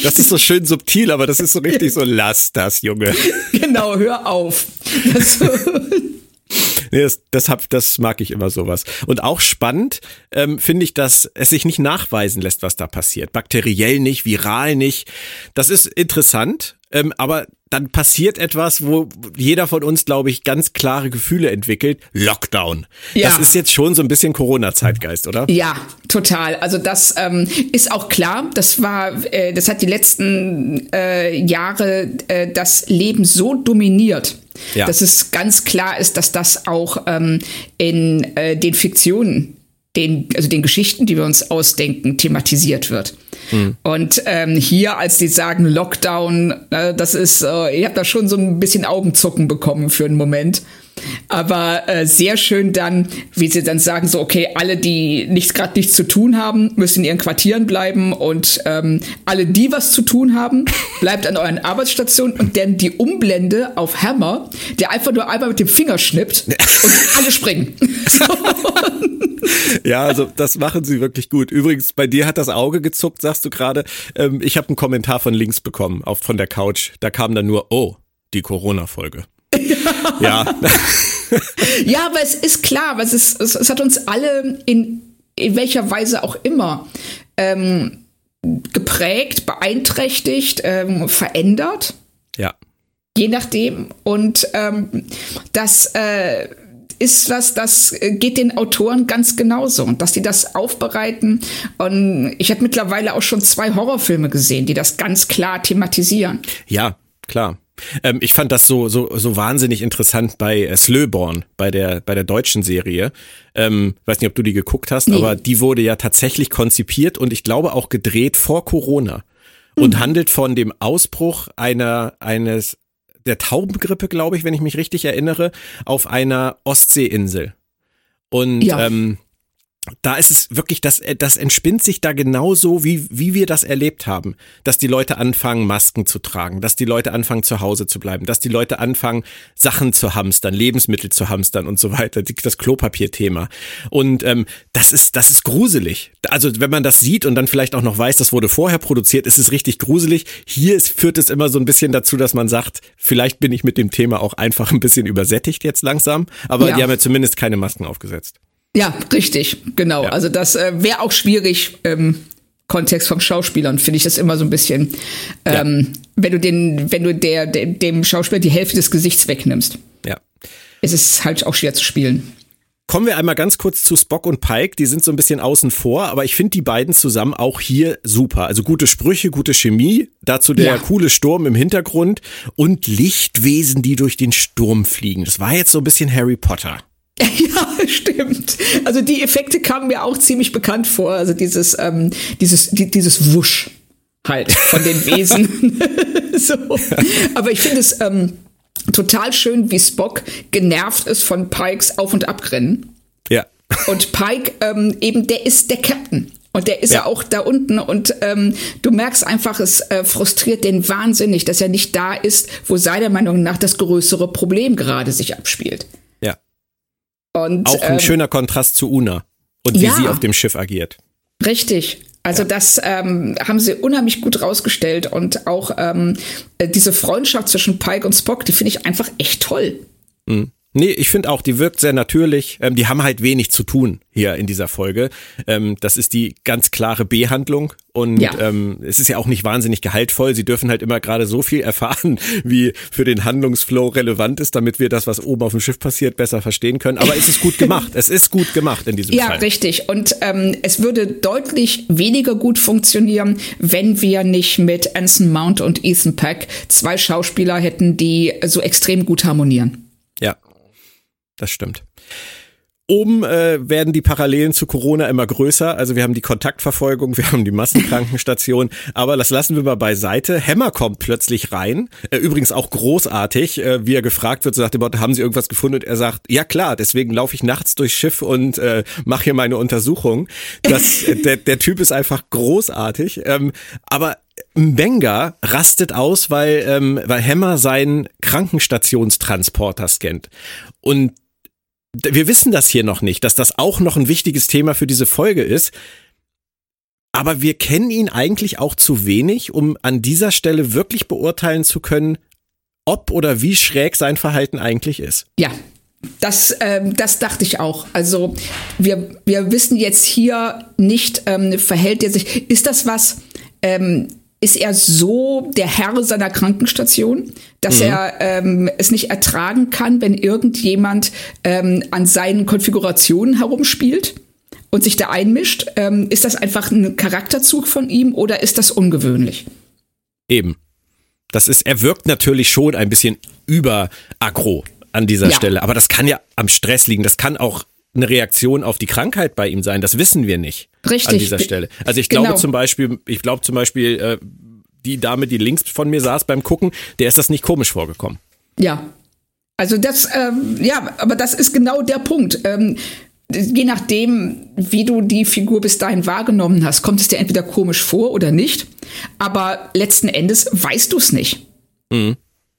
das ist so schön subtil, aber das ist so richtig [laughs] so, lass das, Junge. Genau, hör auf. Das, [laughs] Nee, das, deshalb, das mag ich immer sowas. Und auch spannend ähm, finde ich, dass es sich nicht nachweisen lässt, was da passiert. Bakteriell nicht, viral nicht. Das ist interessant, ähm, aber dann passiert etwas, wo jeder von uns, glaube ich, ganz klare Gefühle entwickelt. Lockdown. Ja. Das ist jetzt schon so ein bisschen Corona-Zeitgeist, oder? Ja, total. Also das ähm, ist auch klar. Das war, äh, das hat die letzten äh, Jahre äh, das Leben so dominiert. Ja. Dass es ganz klar ist, dass das auch ähm, in äh, den Fiktionen, den, also den Geschichten, die wir uns ausdenken, thematisiert wird. Mhm. Und ähm, hier, als die sagen Lockdown, äh, das ist, äh, ich habe da schon so ein bisschen Augenzucken bekommen für einen Moment. Aber äh, sehr schön dann, wie sie dann sagen, so, okay, alle, die nichts gerade nichts zu tun haben, müssen in ihren Quartieren bleiben und ähm, alle, die was zu tun haben, [laughs] bleibt an euren Arbeitsstationen und dann die Umblende auf Hammer, der einfach nur einmal mit dem Finger schnippt [laughs] und alle springen. [laughs] Ja, also das machen sie wirklich gut. Übrigens, bei dir hat das Auge gezuckt, sagst du gerade. Ähm, ich habe einen Kommentar von links bekommen, auf, von der Couch. Da kam dann nur, oh, die Corona-Folge. [laughs] ja. ja, aber es ist klar, weil es, es, es hat uns alle in, in welcher Weise auch immer ähm, geprägt, beeinträchtigt, ähm, verändert. Ja. Je nachdem. Und ähm, das äh, ist was, das geht den Autoren ganz genauso. Und dass die das aufbereiten. Und ich habe mittlerweile auch schon zwei Horrorfilme gesehen, die das ganz klar thematisieren. Ja, klar. Ähm, ich fand das so, so, so wahnsinnig interessant bei äh, Slöborn, bei der, bei der deutschen Serie. Ähm, weiß nicht, ob du die geguckt hast, nee. aber die wurde ja tatsächlich konzipiert und ich glaube auch gedreht vor Corona und mhm. handelt von dem Ausbruch einer, eines, der Taubengrippe, glaube ich, wenn ich mich richtig erinnere, auf einer Ostseeinsel. Und ja. ähm, da ist es wirklich, das, das entspinnt sich da genauso, wie, wie wir das erlebt haben. Dass die Leute anfangen, Masken zu tragen, dass die Leute anfangen, zu Hause zu bleiben, dass die Leute anfangen, Sachen zu hamstern, Lebensmittel zu hamstern und so weiter. Das Klopapier-Thema. Und ähm, das ist, das ist gruselig. Also wenn man das sieht und dann vielleicht auch noch weiß, das wurde vorher produziert, ist es richtig gruselig. Hier ist, führt es immer so ein bisschen dazu, dass man sagt, vielleicht bin ich mit dem Thema auch einfach ein bisschen übersättigt jetzt langsam. Aber ja. die haben ja zumindest keine Masken aufgesetzt. Ja, richtig, genau. Ja. Also das äh, wäre auch schwierig im Kontext von Schauspielern, finde ich das immer so ein bisschen, ähm, ja. wenn du den, wenn du der, der, dem Schauspieler die Hälfte des Gesichts wegnimmst. Ja. Es ist halt auch schwer zu spielen. Kommen wir einmal ganz kurz zu Spock und Pike. Die sind so ein bisschen außen vor, aber ich finde die beiden zusammen auch hier super. Also gute Sprüche, gute Chemie. Dazu der ja. coole Sturm im Hintergrund und Lichtwesen, die durch den Sturm fliegen. Das war jetzt so ein bisschen Harry Potter. [laughs] Ja, stimmt. Also die Effekte kamen mir auch ziemlich bekannt vor. Also dieses, ähm, dieses, die, dieses Wusch halt von den Wesen. [laughs] so. Aber ich finde es ähm, total schön, wie Spock genervt ist von Pikes Auf- und Abrennen. Ja. Und Pike ähm, eben, der ist der Captain. Und der ist ja, ja auch da unten und ähm, du merkst einfach, es äh, frustriert den wahnsinnig, dass er nicht da ist, wo seiner Meinung nach das größere Problem gerade sich abspielt. Und, Auch ein ähm, schöner Kontrast zu Una und wie ja, sie auf dem Schiff agiert. Richtig. Also ja. das ähm, haben sie unheimlich gut rausgestellt und auch ähm, äh, diese Freundschaft zwischen Pike und Spock, die finde ich einfach echt toll. Mhm. Nee, ich finde auch, die wirkt sehr natürlich. Ähm, die haben halt wenig zu tun hier in dieser Folge. Ähm, das ist die ganz klare B-Handlung. Und ja. ähm, es ist ja auch nicht wahnsinnig gehaltvoll. Sie dürfen halt immer gerade so viel [laughs] erfahren, wie für den Handlungsflow relevant ist, damit wir das, was oben auf dem Schiff passiert, besser verstehen können. Aber es ist gut gemacht. es ist gut gemacht in diesem ja, Fall. Ja, richtig. Und ähm, es würde deutlich weniger gut funktionieren, wenn wir nicht mit Anson Mount und Ethan Peck zwei Schauspieler hätten, die so extrem gut harmonieren. Ja, das stimmt. Oben äh, werden die Parallelen zu Corona immer größer. Also wir haben die Kontaktverfolgung, [laughs] wir haben die Massenkrankenstation. Aber das lassen wir mal beiseite. Hammer kommt plötzlich rein. Äh, übrigens auch großartig, äh, wie er gefragt wird, so nach dem Motto, haben Sie irgendwas gefunden? Und er sagt, ja klar, deswegen laufe ich nachts durchs Schiff und äh, mache hier meine Untersuchung. Das, äh, der, der Typ ist einfach großartig. Ähm, aber Mbenga rastet aus, weil, ähm, weil Hammer seinen Krankenstationstransporter scannt. Und wir wissen das hier noch nicht, dass das auch noch ein wichtiges Thema für diese Folge ist. Aber wir kennen ihn eigentlich auch zu wenig, um an dieser Stelle wirklich beurteilen zu können, ob oder wie schräg sein Verhalten eigentlich ist. Ja, das, ähm, das dachte ich auch. Also wir, wir wissen jetzt hier nicht, ähm, verhält er sich, ist das was, ähm, ist er so der Herr seiner Krankenstation, dass mhm. er ähm, es nicht ertragen kann, wenn irgendjemand ähm, an seinen Konfigurationen herumspielt und sich da einmischt. Ähm, ist das einfach ein Charakterzug von ihm oder ist das ungewöhnlich? Eben. Das ist, er wirkt natürlich schon ein bisschen über aggro an dieser ja. Stelle, aber das kann ja am Stress liegen. Das kann auch eine Reaktion auf die Krankheit bei ihm sein. Das wissen wir nicht. Richtig. An dieser Stelle. Also ich glaube genau. zum Beispiel, ich glaube zum Beispiel, äh, die Dame, die links von mir saß beim Gucken, der ist das nicht komisch vorgekommen. Ja. Also das, ähm, ja, aber das ist genau der Punkt. Ähm, je nachdem, wie du die Figur bis dahin wahrgenommen hast, kommt es dir entweder komisch vor oder nicht. Aber letzten Endes weißt du es nicht. Mhm.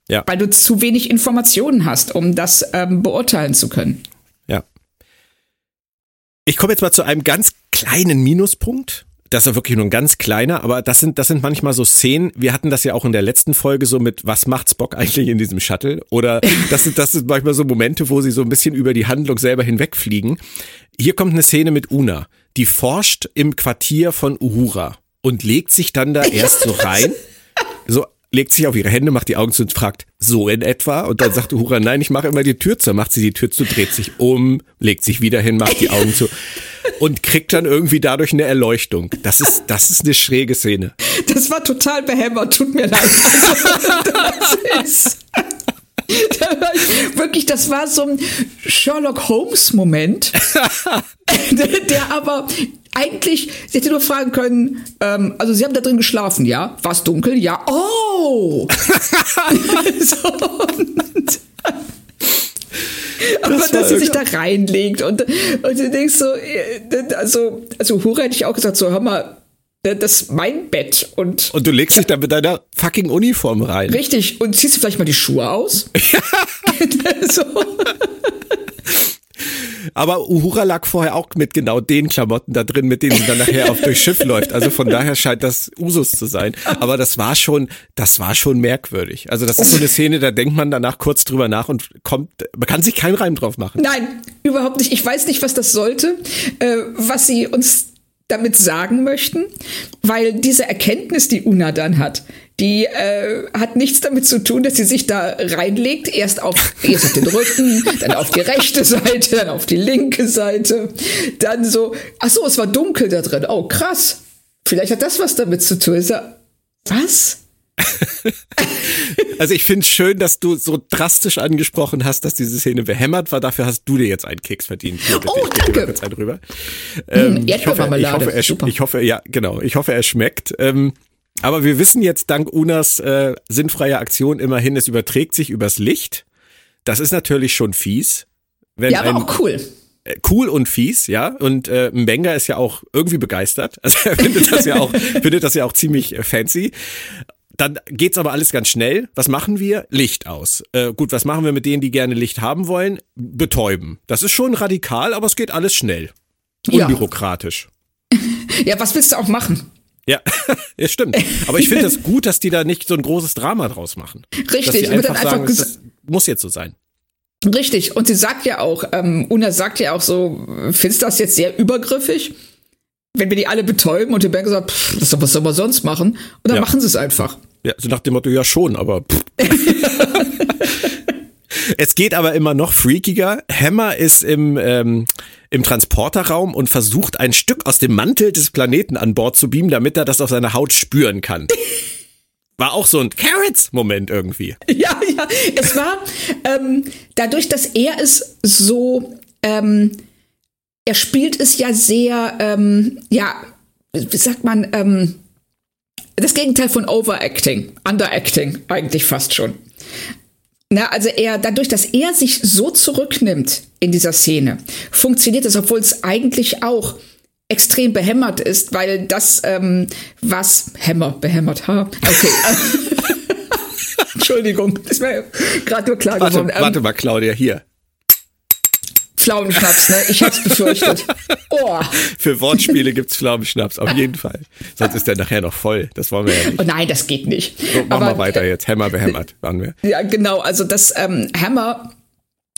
Ja. Weil du zu wenig Informationen hast, um das ähm, beurteilen zu können. Ich komme jetzt mal zu einem ganz kleinen Minuspunkt das ist wirklich nur ein ganz kleiner, aber das sind, das sind manchmal so Szenen. Wir hatten das ja auch in der letzten Folge so mit, was macht Spock eigentlich in diesem Shuttle? Oder [laughs] das sind, das sind manchmal so Momente, wo sie so ein bisschen über die Handlung selber hinwegfliegen. Hier kommt eine Szene mit Una. Die forscht im Quartier von Uhura und legt sich dann da [laughs] erst so rein. So legt sich auf ihre Hände, macht die Augen zu und fragt, so in etwa? Und dann sagt Uhura, nein, ich mache immer die Tür zu. Macht sie die Tür zu, dreht sich um, legt sich wieder hin, macht die Augen zu und kriegt dann irgendwie dadurch eine Erleuchtung. Das ist, das ist eine schräge Szene. Das war total behämmert, tut mir leid. Also, das ist [laughs] wirklich, das war so ein Sherlock Holmes Moment, [laughs] der, der aber eigentlich, sie hätte nur fragen können, ähm, also sie haben da drin geschlafen, ja? War es dunkel? Ja. Oh! [laughs] so, und, aber das dass sie sich da reinlegt und, und du denkst so, äh, also, also Hure hätte ich auch gesagt, so, hör mal, das ist mein Bett und. Und du legst dich da mit deiner fucking Uniform rein. Richtig. Und ziehst du vielleicht mal die Schuhe aus? Ja. [laughs] [laughs] so. Aber Uhura lag vorher auch mit genau den Klamotten da drin, mit denen sie dann nachher auf durchs Schiff läuft. Also von daher scheint das Usus zu sein. Aber das war schon, das war schon merkwürdig. Also das ist so eine Szene, da denkt man danach kurz drüber nach und kommt, man kann sich keinen Reim drauf machen. Nein, überhaupt nicht. Ich weiß nicht, was das sollte, äh, was sie uns damit sagen möchten, weil diese Erkenntnis, die Una dann hat, die äh, hat nichts damit zu tun, dass sie sich da reinlegt, erst auf, erst auf den Rücken, [laughs] dann auf die rechte Seite, dann auf die linke Seite, dann so, ach so, es war dunkel da drin, oh krass, vielleicht hat das was damit zu tun. Ist ja, was? [laughs] also ich finde es schön, dass du so drastisch angesprochen hast, dass diese Szene behämmert war. Dafür hast du dir jetzt einen Keks verdient. Hier, oh, ich danke. Kurz einen rüber. Ähm, ich, hoffe, ich, hoffe, er, ich hoffe, ja, genau. Ich hoffe, er schmeckt. Ähm, aber wir wissen jetzt dank Unas äh, sinnfreie Aktion immerhin, es überträgt sich übers Licht. Das ist natürlich schon fies. ja, aber auch cool äh, cool und fies, ja. Und äh, Mbenga ist ja auch irgendwie begeistert. [laughs] Also er findet das ja auch, [laughs] findet das ja auch ziemlich äh, fancy. Dann geht's aber alles ganz schnell. Was machen wir? Licht aus. Äh, gut, was machen wir mit denen, die gerne Licht haben wollen? Betäuben. Das ist schon radikal, aber es geht alles schnell. Unbürokratisch. Ja, [laughs] ja was willst du auch machen? Ja, [laughs] ja stimmt. Aber ich finde es das [laughs] gut, dass die da nicht so ein großes Drama draus machen. Richtig, einfach, einfach sagen, das muss jetzt so sein. Richtig, und sie sagt ja auch, ähm, Una sagt ja auch so, findest du das jetzt sehr übergriffig? Wenn wir die alle betäuben und die Bank sagt, pff, das was soll man sonst machen? Und dann ja. machen sie es einfach. Ja, so nach dem Motto, ja schon, aber. [laughs] es geht aber immer noch freakiger. Hammer ist im, ähm, im Transporterraum und versucht ein Stück aus dem Mantel des Planeten an Bord zu beamen, damit er das auf seiner Haut spüren kann. War auch so ein Carrots-Moment irgendwie. Ja, ja. Es war ähm, dadurch, dass er es so, ähm, er spielt es ja sehr, ähm, ja, wie sagt man, ähm, das Gegenteil von Overacting, Underacting eigentlich fast schon. Na, also er, dadurch, dass er sich so zurücknimmt in dieser Szene, funktioniert es, obwohl es eigentlich auch extrem behämmert ist, weil das, ähm, was Hämmer, behämmert, ha, okay. [laughs] Entschuldigung, ist mir gerade nur klar warte, geworden. Ähm, warte mal, Claudia, hier. Pflaumenschnaps, ne? Ich hab's befürchtet. [laughs] Oh. Für Wortspiele gibt's Pflaumenschnaps, auf jeden Fall. Sonst ist der nachher noch voll. Das wollen wir ja nicht. Oh nein, das geht nicht. So, machen wir weiter jetzt. Hammer behämmert, waren wir. Ja, genau. Also das ähm, Hammer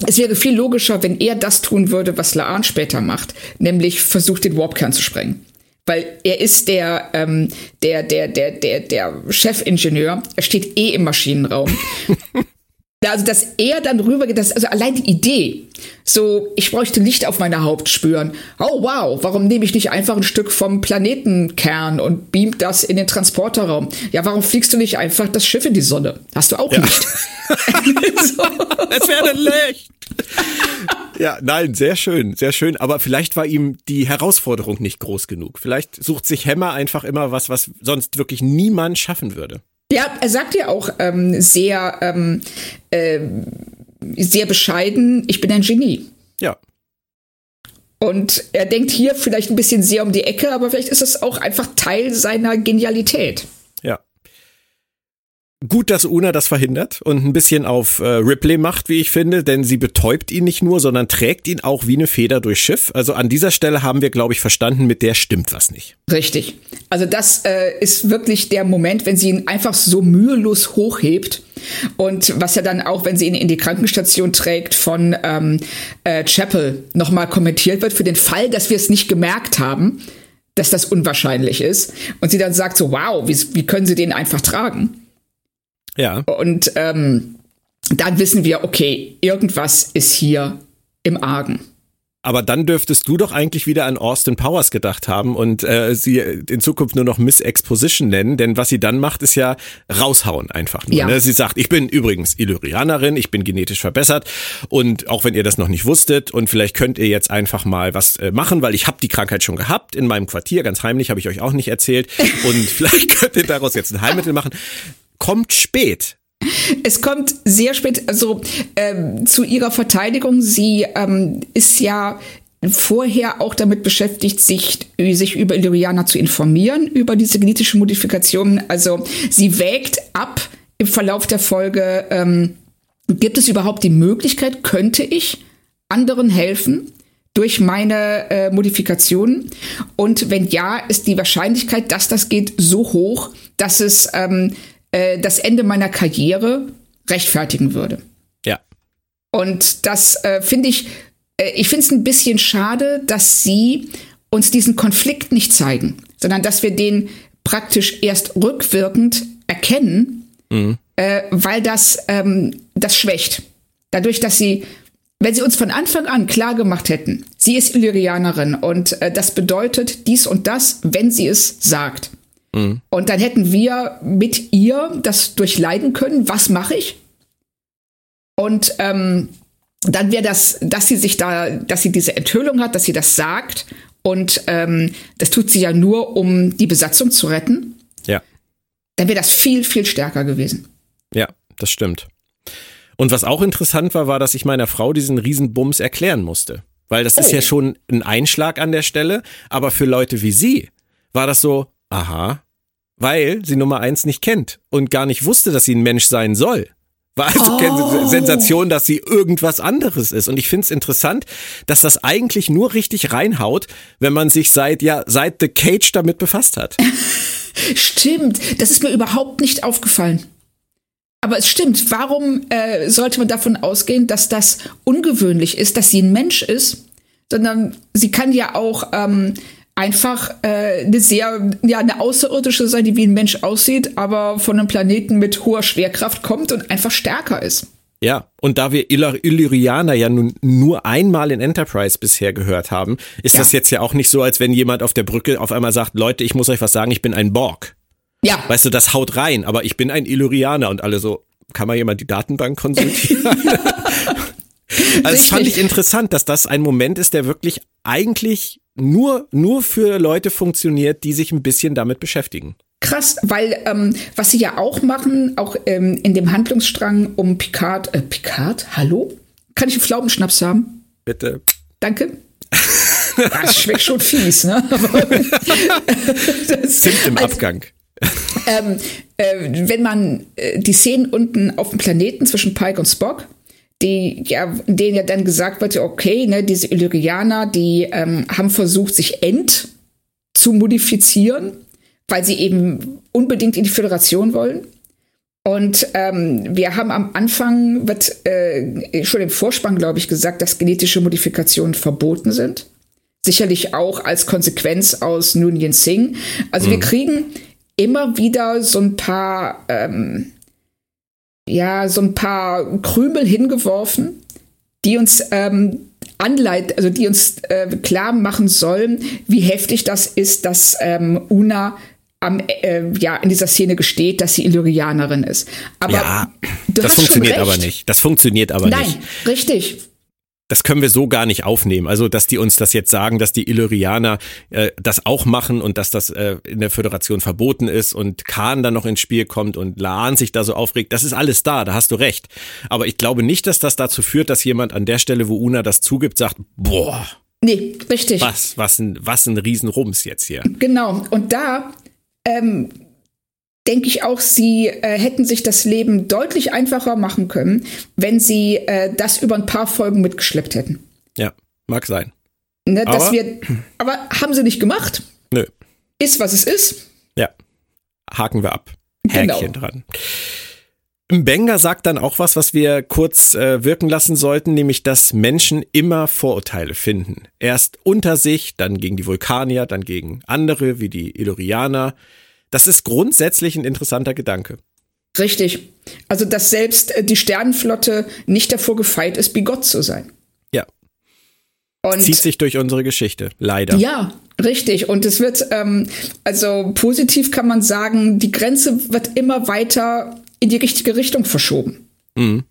es wäre viel logischer, wenn er das tun würde, was Laan später macht, nämlich versucht, den Warpkern zu sprengen. Weil er ist der, ähm, der, der, der, der, der Chefingenieur. Er steht eh im Maschinenraum. [laughs] Also, dass er dann rübergeht, das, also allein die Idee, so, ich bräuchte Licht auf meiner Haut spüren. Oh wow, warum nehme ich nicht einfach ein Stück vom Planetenkern und beamt das in den Transporterraum? Ja, warum fliegst du nicht einfach das Schiff in die Sonne? Hast du auch ja. Licht. [laughs] [laughs] so. Es wäre Licht. Ja, nein, sehr schön, sehr schön. Aber vielleicht war ihm die Herausforderung nicht groß genug. Vielleicht sucht sich Hammer einfach immer was, was sonst wirklich niemand schaffen würde. Ja, er sagt ja auch ähm, sehr, ähm, äh, sehr bescheiden, ich bin ein Genie. Ja. Und er denkt hier vielleicht ein bisschen sehr um die Ecke, aber vielleicht ist es auch einfach Teil seiner Genialität. Gut, dass Una das verhindert und ein bisschen auf äh, Ripley macht, wie ich finde, denn sie betäubt ihn nicht nur, sondern trägt ihn auch wie eine Feder durchs Schiff. Also an dieser Stelle haben wir, glaube ich, verstanden, mit der stimmt was nicht. Richtig. Also das äh, ist wirklich der Moment, wenn sie ihn einfach so mühelos hochhebt. Und was ja dann auch, wenn sie ihn in die Krankenstation trägt, von ähm, äh, Chapel nochmal kommentiert wird, für den Fall, dass wir es nicht gemerkt haben, dass das unwahrscheinlich ist. Und sie dann sagt so, wow, wie, wie können sie den einfach tragen? Ja. Und ähm, dann wissen wir, okay, irgendwas ist hier im Argen. Aber dann dürftest du doch eigentlich wieder an Austin Powers gedacht haben und äh, sie in Zukunft nur noch Miss Exposition nennen, denn was sie dann macht, ist ja raushauen einfach nur. Ja. Ne? Sie sagt, ich bin übrigens Illyrianerin, ich bin genetisch verbessert und auch wenn ihr das noch nicht wusstet und vielleicht könnt ihr jetzt einfach mal was äh, machen, weil ich habe die Krankheit schon gehabt in meinem Quartier, ganz heimlich, habe ich euch auch nicht erzählt und [laughs] vielleicht könnt ihr daraus jetzt ein Heilmittel machen. Kommt spät. Es kommt sehr spät, also ähm, zu ihrer Verteidigung. Sie ähm, ist ja vorher auch damit beschäftigt, sich, sich über Illyrianer zu informieren, über diese genetische Modifikation. Also sie wägt ab im Verlauf der Folge, ähm, gibt es überhaupt die Möglichkeit, könnte ich anderen helfen? durch meine äh, Modifikationen? Und wenn ja, ist die Wahrscheinlichkeit, dass das geht, so hoch, dass es ähm, äh, das Ende meiner Karriere rechtfertigen würde. Ja. Und das äh, finde ich, äh, ich finde es ein bisschen schade, dass sie uns diesen Konflikt nicht zeigen, sondern dass wir den praktisch erst rückwirkend erkennen, mhm. äh, weil das ähm, das schwächt. Dadurch, dass sie, wenn sie uns von Anfang an klar gemacht hätten, sie ist Illyrianerin und äh, das bedeutet dies und das, wenn sie es sagt. Mhm. Und dann hätten wir mit ihr das durchleiden können, was mache ich? Und ähm, dann wäre das, dass sie sich da, dass sie diese Enthüllung hat, dass sie das sagt. Und ähm, das tut sie ja nur, um die Besatzung zu retten. Ja. Dann wäre das viel, viel stärker gewesen. Ja, das stimmt. Und was auch interessant war, war, dass ich meiner Frau diesen Riesenbums erklären musste. Weil das oh. ist ja schon ein Einschlag an der Stelle. Aber für Leute wie sie war das so, aha, weil sie Nummer eins nicht kennt und gar nicht wusste, dass sie ein Mensch sein soll. War also oh. keine Sensation, dass sie irgendwas anderes ist. Und ich finde es interessant, dass das eigentlich nur richtig reinhaut, wenn man sich seit, ja, seit The Cage damit befasst hat. [laughs] stimmt. Das ist mir überhaupt nicht aufgefallen. Aber es stimmt. Warum äh, sollte man davon ausgehen, dass das ungewöhnlich ist, dass sie ein Mensch ist? Sondern sie kann ja auch ähm, einfach äh, eine sehr, ja, eine außerirdische sein, die wie ein Mensch aussieht, aber von einem Planeten mit hoher Schwerkraft kommt und einfach stärker ist. Ja, und da wir Illyrianer ja nun nur einmal in Enterprise bisher gehört haben, ist ja. das jetzt ja auch nicht so, als wenn jemand auf der Brücke auf einmal sagt, Leute, ich muss euch was sagen, ich bin ein Borg. Ja. Weißt du, das haut rein, aber ich bin ein Illyrianer und alle so, kann mal jemand die Datenbank konsultieren? [laughs] [laughs] [laughs] also das fand ich interessant, dass das ein Moment ist, der wirklich eigentlich nur, nur für Leute funktioniert, die sich ein bisschen damit beschäftigen. Krass, weil ähm, was sie ja auch machen, auch ähm, in dem Handlungsstrang um Picard, äh, Picard, hallo? Kann ich einen Pflaumenschnaps haben? Bitte. Danke. [laughs] Das schmeckt schon fies, ne? das, [laughs] Zimt im also, Abgang. Ähm, äh, wenn man äh, die Szenen unten auf dem Planeten zwischen Pike und Spock, die ja, denen ja dann gesagt wird, okay, ne, diese Illyrianer, die ähm, haben versucht, sich ent zu modifizieren, weil sie eben unbedingt in die Föderation wollen. Und ähm, wir haben am Anfang, wird äh, schon im Vorspann, glaube ich, gesagt, dass genetische Modifikationen verboten sind. Sicherlich auch als Konsequenz aus Noonien Singh. Also mhm. wir kriegen immer wieder so ein paar ähm, ja, so ein paar Krümel hingeworfen, die uns ähm, anleit, also die uns äh, klar machen sollen, wie heftig das ist, dass ähm, Una am, äh, ja, in dieser Szene gesteht, dass sie Illyrianerin ist. Aber ja, das funktioniert aber nicht. Das funktioniert aber Nein, nicht. Nein, richtig. Das können wir so gar nicht aufnehmen. Also, dass die uns das jetzt sagen, dass die Illyrianer äh, das auch machen und dass das äh, in der Föderation verboten ist und Khan dann noch ins Spiel kommt und Laan sich da so aufregt, das ist alles da, da hast du recht. Aber ich glaube nicht, dass das dazu führt, dass jemand an der Stelle, wo Una das zugibt, sagt, boah. Nee, richtig. Was, was ein, was ein Riesenrums jetzt hier. Genau. Und da ähm, denke ich auch, sie äh, hätten sich das Leben deutlich einfacher machen können, wenn sie äh, das über ein paar Folgen mitgeschleppt hätten. Ja, mag sein. Ne, aber, wir, aber haben sie nicht gemacht. Nö. Ist, was es ist. Ja. Haken wir ab. Genau. Häkchen genau. dran. Benga sagt dann auch was, was wir kurz äh, wirken lassen sollten, nämlich, dass Menschen immer Vorurteile finden. Erst unter sich, dann gegen die Vulkanier, dann gegen andere, wie die Illyrianer. Das ist grundsätzlich ein interessanter Gedanke. Richtig. Also, dass selbst äh, die Sternenflotte nicht davor gefeit ist, bigott zu sein. Ja. Und Zieht sich durch unsere Geschichte, leider. Ja, richtig. Und es wird, ähm, also positiv kann man sagen, die Grenze wird immer weiter in die richtige Richtung verschoben. Mhm.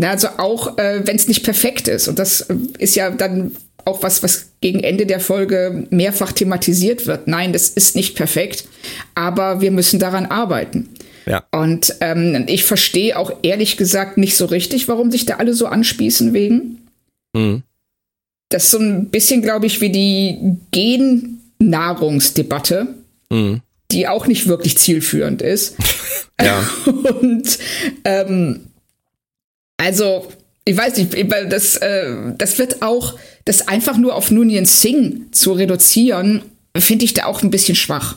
Ja, also auch äh, wenn es nicht perfekt ist. Und das äh, ist ja dann auch was, was gegen Ende der Folge mehrfach thematisiert wird. Nein, das ist nicht perfekt, aber wir müssen daran arbeiten. Ja. Und ähm, ich verstehe auch ehrlich gesagt nicht so richtig, warum sich da alle so anspießen wegen. Mhm. Das ist so ein bisschen, glaube ich, wie die Gennahrungsdebatte, mhm. die auch nicht wirklich zielführend ist. [laughs] ja. [laughs] Und ähm, also ich weiß nicht, das, äh, das wird auch, das einfach nur auf Nunien Singh zu reduzieren, finde ich da auch ein bisschen schwach.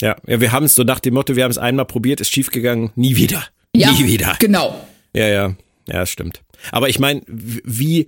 Ja, ja wir haben es so nach dem Motto, wir haben es einmal probiert, ist schiefgegangen, nie wieder. Ja, nie wieder. Genau. Ja, ja, ja, stimmt. Aber ich meine, wie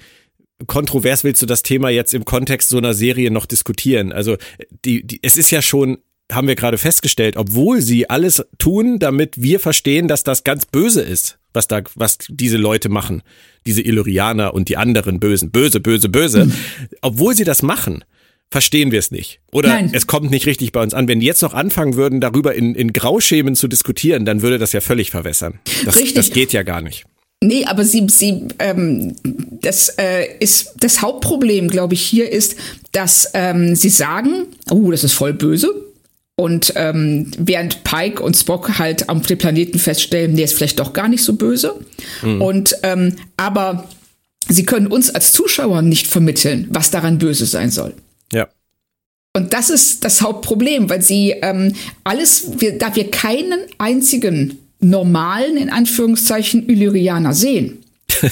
kontrovers willst du das Thema jetzt im Kontext so einer Serie noch diskutieren? Also, die, die, es ist ja schon haben wir gerade festgestellt, obwohl sie alles tun, damit wir verstehen, dass das ganz böse ist, was da, was diese Leute machen, diese Illyrianer und die anderen Bösen, böse, böse, böse, [laughs] obwohl sie das machen, verstehen wir es nicht. Oder Nein. es kommt nicht richtig bei uns an. Wenn die jetzt noch anfangen würden, darüber in, in Grauschemen zu diskutieren, dann würde das ja völlig verwässern. Das, richtig. das geht ja gar nicht. Nee, aber sie, sie, ähm, das äh, ist das Hauptproblem, glaube ich, hier ist, dass ähm, sie sagen, oh, das ist voll böse, und ähm, während Pike und Spock halt auf dem Planeten feststellen, der ist vielleicht doch gar nicht so böse. Mhm. Und ähm, aber sie können uns als Zuschauer nicht vermitteln, was daran böse sein soll. Ja. Und das ist das Hauptproblem, weil sie ähm, alles, wir, da wir keinen einzigen normalen, in Anführungszeichen, Illyrianer sehen, [laughs]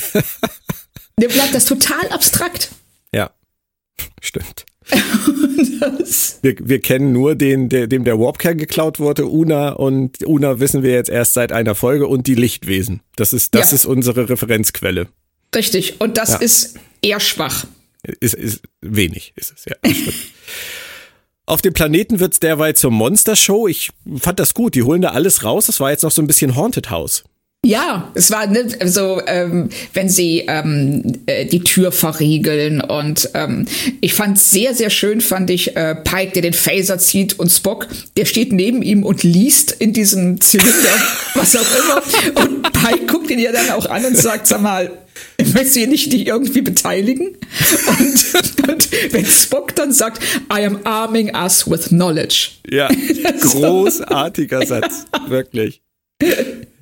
der bleibt das total abstrakt. Ja, [laughs] stimmt. [laughs] wir, wir kennen nur den, der, dem der Warpkern geklaut wurde, Una und Una wissen wir jetzt erst seit einer Folge und die Lichtwesen. Das ist, das ja. ist unsere Referenzquelle. Richtig. Und das ja. ist eher schwach. Ist, ist wenig, ist es, ja. [laughs] Auf dem Planeten wird es derweil zur Monster-Show. Ich fand das gut. Die holen da alles raus. Das war jetzt noch so ein bisschen Haunted House. Ja, es war ne, so, ähm, wenn sie ähm, äh, die Tür verriegeln und ähm, ich fand sehr, sehr schön, fand ich äh, Pike, der den Phaser zieht und Spock, der steht neben ihm und liest in diesem Zylinder, [laughs] was auch immer. Und Pike guckt ihn ja dann auch an und sagt, sag mal, möchtest du hier nicht dich irgendwie beteiligen? Und, [laughs] und wenn Spock dann sagt, I am arming us with knowledge. Ja, [laughs] großartiger Satz, wirklich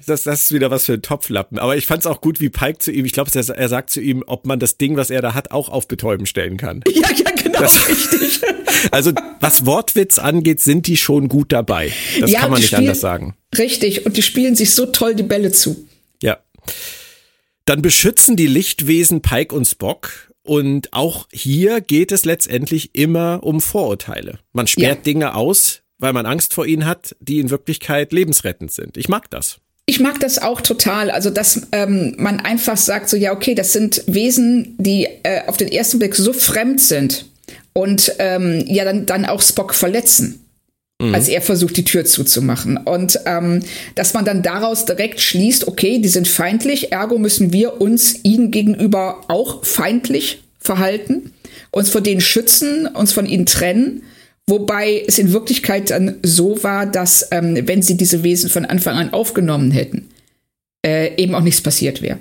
das, das ist wieder was für ein Topflappen. Aber ich fand es auch gut, wie Pike zu ihm, ich glaube, er, er, sagt zu ihm, ob man das Ding, was er da hat, auch auf Betäuben stellen kann. [laughs] Ja, ja, genau, das, richtig. [laughs] Also, was Wortwitz angeht, sind die schon gut dabei. Das ja, kann man nicht spielen, anders sagen. Richtig, und die spielen sich so toll die Bälle zu. Ja. Dann beschützen die Lichtwesen Pike und Spock. Und auch hier geht es letztendlich immer um Vorurteile. Man sperrt ja. Dinge aus, weil man Angst vor ihnen hat, die in Wirklichkeit lebensrettend sind. Ich mag das. Ich mag das auch total. Also, dass ähm, man einfach sagt, so ja, okay, das sind Wesen, die äh, auf den ersten Blick so fremd sind und ähm, ja dann, dann auch Spock verletzen. Mhm. Als er versucht, die Tür zuzumachen. Und ähm, dass man dann daraus direkt schließt, okay, die sind feindlich, ergo müssen wir uns ihnen gegenüber auch feindlich verhalten, uns vor denen schützen, uns von ihnen trennen Wobei es in Wirklichkeit dann so war, dass ähm, wenn sie diese Wesen von Anfang an aufgenommen hätten, äh, eben auch nichts passiert wäre.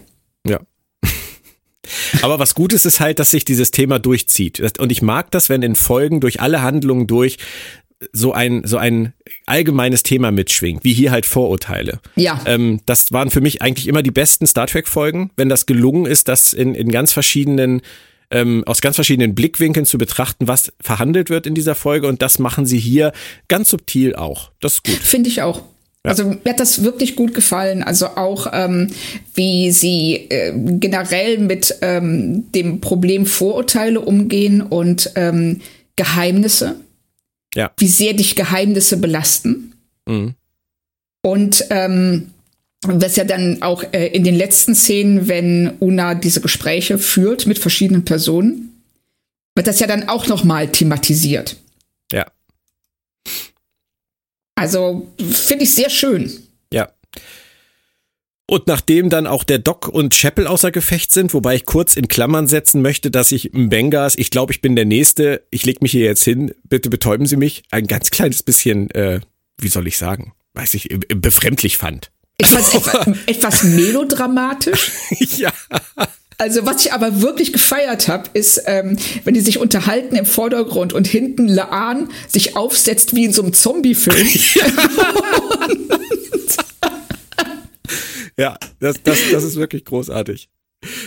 Ja. [laughs] Aber was gut ist, ist halt, dass sich dieses Thema durchzieht. Und ich mag das, wenn in Folgen durch alle Handlungen durch so ein, so ein allgemeines Thema mitschwingt, wie hier halt Vorurteile. Ja. Ähm, das waren für mich eigentlich immer die besten Star Trek-Folgen, wenn das gelungen ist, das in, in ganz verschiedenen ähm, aus ganz verschiedenen Blickwinkeln zu betrachten, was verhandelt wird in dieser Folge. Und das machen sie hier ganz subtil auch. Das ist gut. Finde ich auch. Ja. Also mir hat das wirklich gut gefallen. Also auch ähm, wie sie äh, generell mit ähm, dem Problem Vorurteile umgehen und ähm, Geheimnisse. Ja. Wie sehr dich Geheimnisse belasten. Mhm. Und ähm, was ja dann auch äh, in den letzten Szenen, wenn Una diese Gespräche führt mit verschiedenen Personen, wird das ja dann auch noch mal thematisiert. Ja. Also finde ich sehr schön. Ja. Und nachdem dann auch der Doc und Chapel außer Gefecht sind, wobei ich kurz in Klammern setzen möchte, dass ich Mbengas, ich glaube, ich bin der Nächste, ich leg mich hier jetzt hin, bitte betäuben Sie mich, ein ganz kleines bisschen, äh, wie soll ich sagen, weiß ich, befremdlich fand. Fand es etwas, etwas melodramatisch. [laughs] ja. Also was ich aber wirklich gefeiert habe, ist, ähm, wenn die sich unterhalten im Vordergrund und hinten Laan sich aufsetzt wie in so einem Zombie-Film. [laughs] [laughs] ja, das, das, das ist wirklich großartig.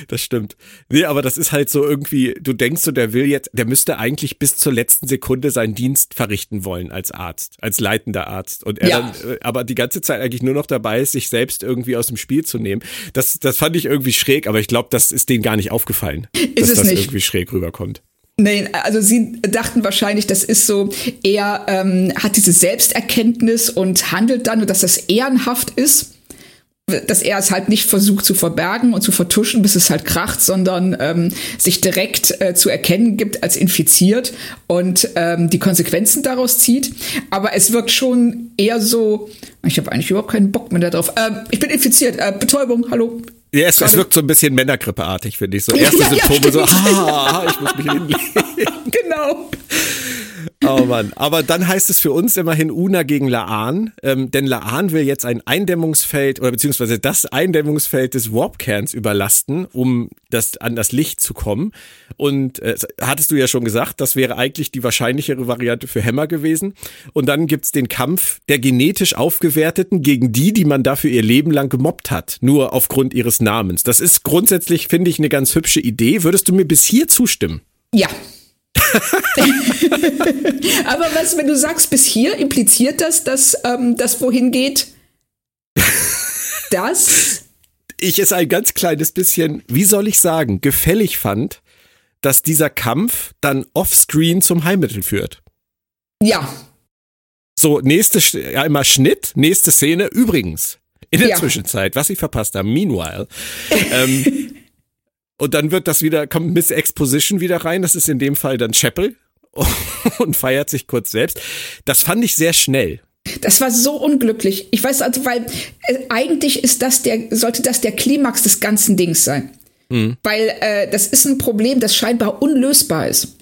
Das stimmt. Nee, aber das ist halt so irgendwie, du denkst so, der will jetzt, der müsste eigentlich bis zur letzten Sekunde seinen Dienst verrichten wollen als Arzt, als leitender Arzt. Und er ja. dann, äh, aber die ganze Zeit eigentlich nur noch dabei ist, sich selbst irgendwie aus dem Spiel zu nehmen. Das, das fand ich irgendwie schräg, aber ich glaube, das ist denen gar nicht aufgefallen, ist dass es das nicht. irgendwie schräg rüberkommt. Nein, also sie dachten wahrscheinlich, das ist so, er ähm, hat diese Selbsterkenntnis und handelt dann, dass das ehrenhaft ist dass er es halt nicht versucht zu verbergen und zu vertuschen, bis es halt kracht, sondern ähm, sich direkt äh, zu erkennen gibt als infiziert und ähm, die Konsequenzen daraus zieht. Aber es wirkt schon eher so, ich habe eigentlich überhaupt keinen Bock mehr darauf. Ähm, ich bin infiziert, äh, Betäubung, hallo. Ja, es, es wirkt so ein bisschen Männergrippeartig, finde ich. So [laughs] erste ja, Symptome ja, so, ah, ich muss mich hinlegen. [laughs] genau. Oh Mann. Aber dann heißt es für uns immerhin Una gegen Laan, ähm, denn Laan will jetzt ein Eindämmungsfeld oder beziehungsweise das Eindämmungsfeld des Warpkerns überlasten, um das, an das Licht zu kommen. Und äh, hattest du ja schon gesagt, das wäre eigentlich die wahrscheinlichere Variante für Hämmer gewesen. Und dann gibt's den Kampf der genetisch Aufgewerteten gegen die, die man dafür ihr Leben lang gemobbt hat, nur aufgrund ihres Namens. Das ist grundsätzlich, finde ich, eine ganz hübsche Idee. Würdest du mir bis hier zustimmen? Ja. [laughs] Aber was, wenn du sagst, bis hier impliziert das, dass ähm, das wohin geht? Das? Ich es ein ganz kleines bisschen, wie soll ich sagen, gefällig fand, dass dieser Kampf dann offscreen zum Heilmittel führt. Ja. So, nächste, ja, immer Schnitt, nächste Szene. Übrigens, in der ja. Zwischenzeit, was ich verpasst habe, meanwhile, ähm, [laughs] Und dann wird das wieder, kommt Miss Exposition wieder rein. Das ist in dem Fall dann Chapel [laughs] und feiert sich kurz selbst. Das fand ich sehr schnell. Das war so unglücklich. Ich weiß also, weil äh, eigentlich ist das der, sollte das der Klimax des ganzen Dings sein. Mhm. Weil äh, das ist ein Problem, das scheinbar unlösbar ist.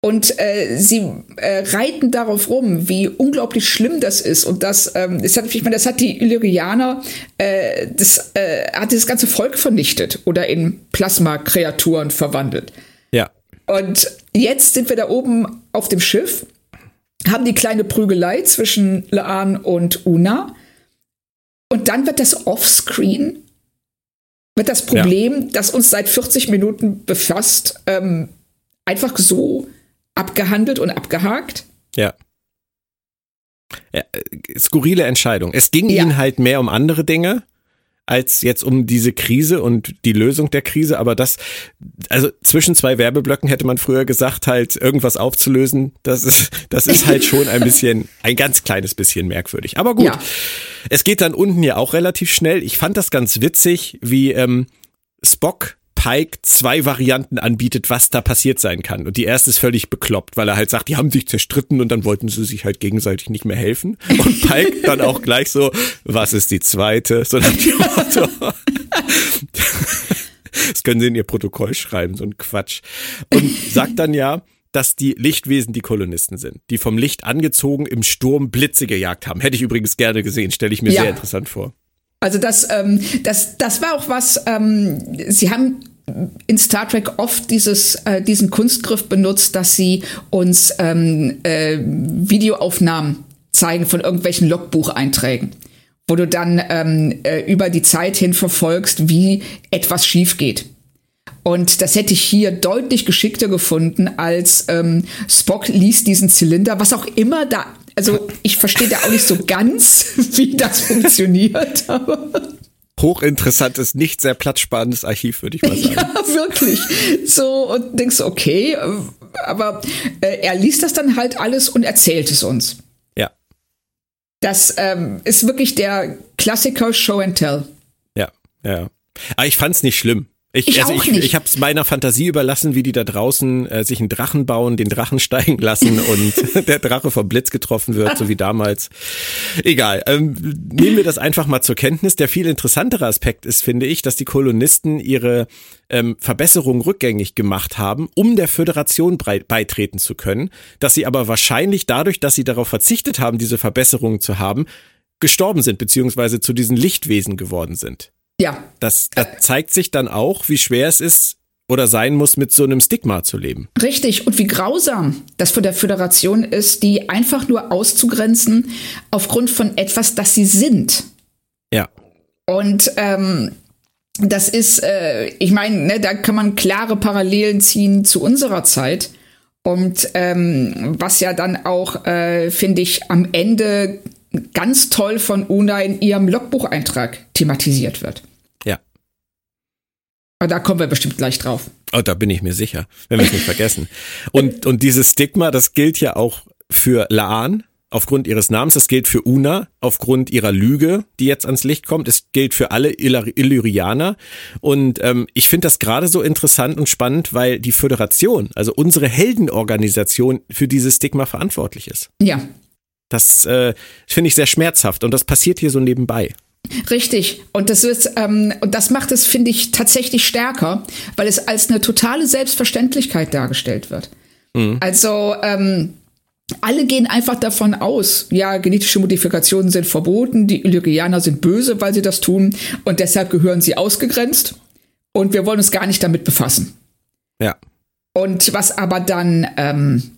Und äh, sie äh, reiten darauf rum, wie unglaublich schlimm das ist. Und das, ähm, das hat, ich meine, das hat die Illyrianer, äh, das äh, hat das ganze Volk vernichtet oder in Plasma-Kreaturen verwandelt. Ja. Und jetzt sind wir da oben auf dem Schiff, haben die kleine Prügelei zwischen Laan und Una. Und dann wird das Offscreen, wird das Problem, ja. das uns seit 40 Minuten befasst, ähm, einfach so abgehandelt und abgehakt. Ja. ja äh, skurrile Entscheidung. Es ging ja. ihnen halt mehr um andere Dinge als jetzt um diese Krise und die Lösung der Krise. Aber das, also zwischen zwei Werbeblöcken hätte man früher gesagt, halt irgendwas aufzulösen. Das ist, das ist halt schon ein bisschen, [laughs] ein ganz kleines bisschen merkwürdig. Aber gut. Ja. Es geht dann unten ja auch relativ schnell. Ich fand das ganz witzig, wie ähm, Spock Pike zwei Varianten anbietet, was da passiert sein kann. Und die erste ist völlig bekloppt, weil er halt sagt, die haben sich zerstritten und dann wollten sie sich halt gegenseitig nicht mehr helfen. Und Pike [laughs] dann auch gleich so, was ist die zweite? So nach dem Motto. Das können sie in ihr Protokoll schreiben, so ein Quatsch. Und sagt dann ja, dass die Lichtwesen die Kolonisten sind, die vom Licht angezogen im Sturm Blitze gejagt haben. Hätte ich übrigens gerne gesehen, stelle ich mir ja. sehr interessant vor. Also das, ähm, das, das war auch was, ähm, sie haben in Star Trek oft dieses, äh, diesen Kunstgriff benutzt, dass sie uns ähm, äh, Videoaufnahmen zeigen von irgendwelchen Logbucheinträgen, wo du dann ähm, äh, über die Zeit hin verfolgst, wie etwas schief geht. Und das hätte ich hier deutlich geschickter gefunden, als ähm, Spock liest diesen Zylinder, was auch immer da. Also ich verstehe da auch nicht so ganz, [laughs] wie das funktioniert. Aber hochinteressantes, nicht sehr platzsparendes Archiv, würde ich mal [laughs] sagen. Ja, wirklich. So, und denkst, okay, aber äh, er liest das dann halt alles und erzählt es uns. Ja. Das ähm, ist wirklich der Klassiker Show and Tell. Ja, ja. Aber ich fand's nicht schlimm. Ich, ich also auch ich, nicht. ich habe es meiner Fantasie überlassen, wie die da draußen äh, sich einen Drachen bauen, den Drachen steigen lassen [laughs] und [laughs] der Drache vom Blitz getroffen wird, so wie damals. Egal. Ähm, nehmen wir das einfach mal zur Kenntnis. Der viel interessantere Aspekt ist, finde ich, dass die Kolonisten ihre ähm, Verbesserungen rückgängig gemacht haben, um der Föderation beitreten zu können, dass sie aber wahrscheinlich dadurch, dass sie darauf verzichtet haben, diese Verbesserungen zu haben, gestorben sind, beziehungsweise zu diesen Lichtwesen geworden sind. Ja. Das, das zeigt sich dann auch, wie schwer es ist oder sein muss, mit so einem Stigma zu leben. Richtig. Und wie grausam das für der Föderation ist, die einfach nur auszugrenzen aufgrund von etwas, das sie sind. Ja. Und ähm, das ist, äh, ich meine, ne, da kann man klare Parallelen ziehen zu unserer Zeit. Und ähm, was ja dann auch, äh, finde ich, am Ende ganz toll von Una in ihrem Logbucheintrag thematisiert wird. Aber da kommen wir bestimmt gleich drauf. Oh, da bin ich mir sicher, wenn wir es nicht vergessen. Und, [laughs] und dieses Stigma, das gilt ja auch für Laan aufgrund ihres Namens, das gilt für Una aufgrund ihrer Lüge, die jetzt ans Licht kommt, es gilt für alle Illyrianer. Und ähm, ich finde das gerade so interessant und spannend, weil die Föderation, also unsere Heldenorganisation, für dieses Stigma verantwortlich ist. Ja, das äh, finde ich sehr schmerzhaft und das passiert hier so nebenbei. Richtig. Und das ist, ähm, und das macht es, finde ich, tatsächlich stärker, weil es als eine totale Selbstverständlichkeit dargestellt wird. Mhm. Also ähm, alle gehen einfach davon aus, ja, genetische Modifikationen sind verboten, die Illyrianer sind böse, weil sie das tun und deshalb gehören sie ausgegrenzt und wir wollen uns gar nicht damit befassen. Ja. Und was aber dann ähm,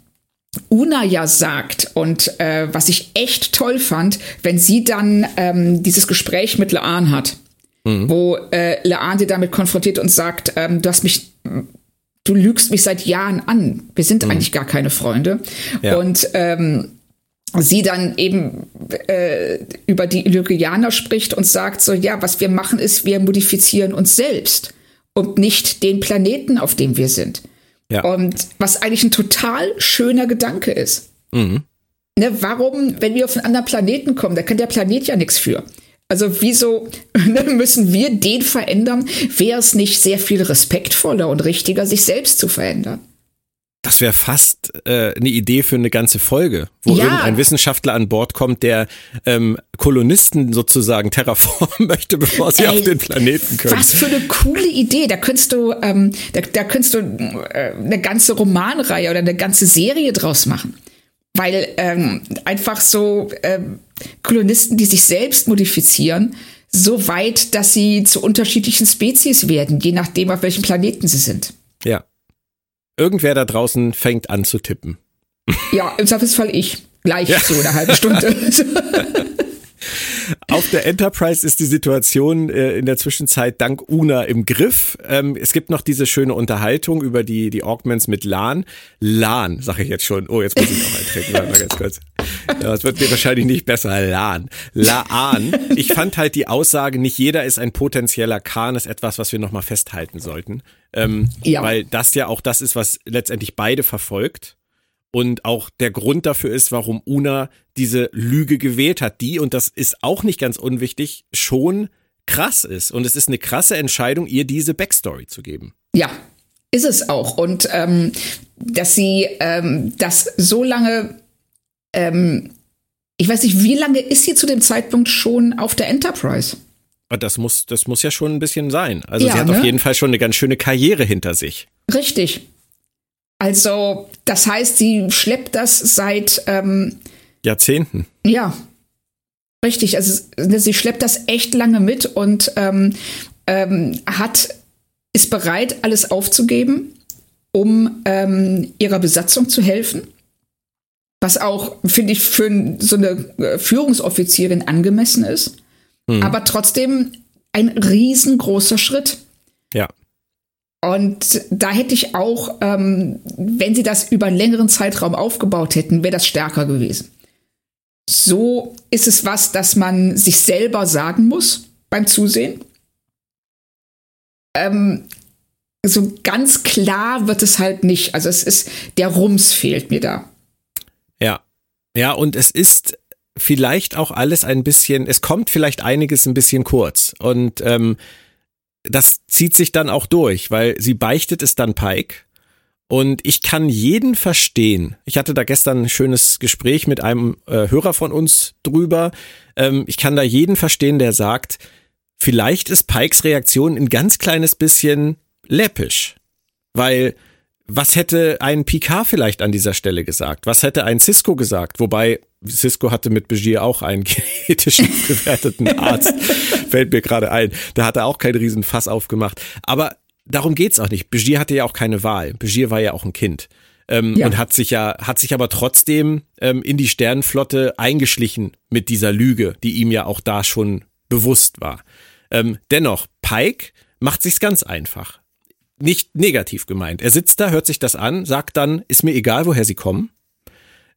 Una ja sagt und äh, was ich echt toll fand, wenn sie dann ähm, dieses Gespräch mit Laan hat, mhm. wo äh, Laan sie damit konfrontiert und sagt, ähm, du hast mich, du lügst mich seit Jahren an. Wir sind mhm. eigentlich gar keine Freunde. Ja. Und ähm, sie dann eben äh, über die Illyrianer spricht und sagt so, ja, was wir machen ist, wir modifizieren uns selbst und nicht den Planeten, auf dem wir sind. Ja. Und was eigentlich ein total schöner Gedanke ist. Mhm. Ne, warum, wenn wir auf einen anderen Planeten kommen, da kann der Planet ja nichts für. Also wieso [laughs] ne, müssen wir den verändern? Wäre es nicht sehr viel respektvoller und richtiger, sich selbst zu verändern? Das wäre fast äh, eine Idee für eine ganze Folge, wo ja. irgendein Wissenschaftler an Bord kommt, der ähm, Kolonisten sozusagen terraformen [laughs] möchte, bevor sie Ey, auf den Planeten können. Was für eine coole Idee! Da könntest du, ähm, da, da könntest du äh, eine ganze Romanreihe oder eine ganze Serie draus machen, weil ähm, einfach so ähm, Kolonisten, die sich selbst modifizieren, so weit, dass sie zu unterschiedlichen Spezies werden, je nachdem, auf welchem Planeten sie sind. Irgendwer da draußen fängt an zu tippen. Ja, im Zweifelsfall ich. Gleich ja. so eine halbe Stunde. [laughs] Auf der Enterprise ist die Situation äh, in der Zwischenzeit dank Una im Griff. Ähm, es gibt noch diese schöne Unterhaltung über die, die Augments mit Lan. Lan, sage ich jetzt schon. Oh, jetzt muss ich auch eintreten. Warte mal ganz kurz. Ja, es wird mir wahrscheinlich nicht besser. Lan. Laan. Ich fand halt die Aussage, nicht jeder ist ein potenzieller Khan, ist etwas, was wir nochmal festhalten sollten. Ähm, ja. Weil das ja auch das ist, was letztendlich beide verfolgt. Und auch der Grund dafür ist, warum Una diese Lüge gewählt hat, die, und das ist auch nicht ganz unwichtig, schon krass ist. Und es ist eine krasse Entscheidung, ihr diese Backstory zu geben. Ja, ist es auch. Und ähm, dass sie ähm, das so lange, ähm, ich weiß nicht, wie lange ist sie zu dem Zeitpunkt schon auf der Enterprise? Das muss, das muss ja schon ein bisschen sein. Also ja, sie hat ne? auf jeden Fall schon eine ganz schöne Karriere hinter sich. Richtig. Also, das heißt, sie schleppt das seit ähm, Jahrzehnten. Ja. Richtig. Also sie schleppt das echt lange mit und ähm, ähm, hat ist bereit, alles aufzugeben, um ähm, ihrer Besatzung zu helfen. Was auch, finde ich, für so eine äh, Führungsoffizierin angemessen ist. Mhm. Aber trotzdem ein riesengroßer Schritt. Ja. Und da hätte ich auch, ähm, wenn sie das über einen längeren Zeitraum aufgebaut hätten, wäre das stärker gewesen. So ist es was, das man sich selber sagen muss beim Zusehen. Ähm, so ganz klar wird es halt nicht. Also es ist, der Rums fehlt mir da. Ja. Und es ist vielleicht auch alles ein bisschen, es kommt vielleicht einiges ein bisschen kurz. Und ähm, das zieht sich dann auch durch, weil sie beichtet es dann Pike. Und ich kann jeden verstehen. Ich hatte da gestern ein schönes Gespräch mit einem äh, Hörer von uns drüber. Ähm, ich kann da jeden verstehen, der sagt, vielleicht ist Pikes Reaktion ein ganz kleines bisschen läppisch. Weil was hätte ein Picard vielleicht an dieser Stelle gesagt? Was hätte ein Cisco gesagt? Wobei Cisco hatte mit Begier auch einen [laughs] genetisch bewerteten Arzt. [laughs] Fällt mir gerade ein. Da hat er auch keinen riesen Fass aufgemacht. Aber darum geht's auch nicht. Begier hatte ja auch keine Wahl. Begier war ja auch ein Kind. Ähm, ja. Und hat sich ja, hat sich aber trotzdem ähm, in die Sternenflotte eingeschlichen mit dieser Lüge, die ihm ja auch da schon bewusst war. Ähm, dennoch, Pike macht sich's ganz einfach. Nicht negativ gemeint. Er sitzt da, hört sich das an, sagt dann, ist mir egal, woher sie kommen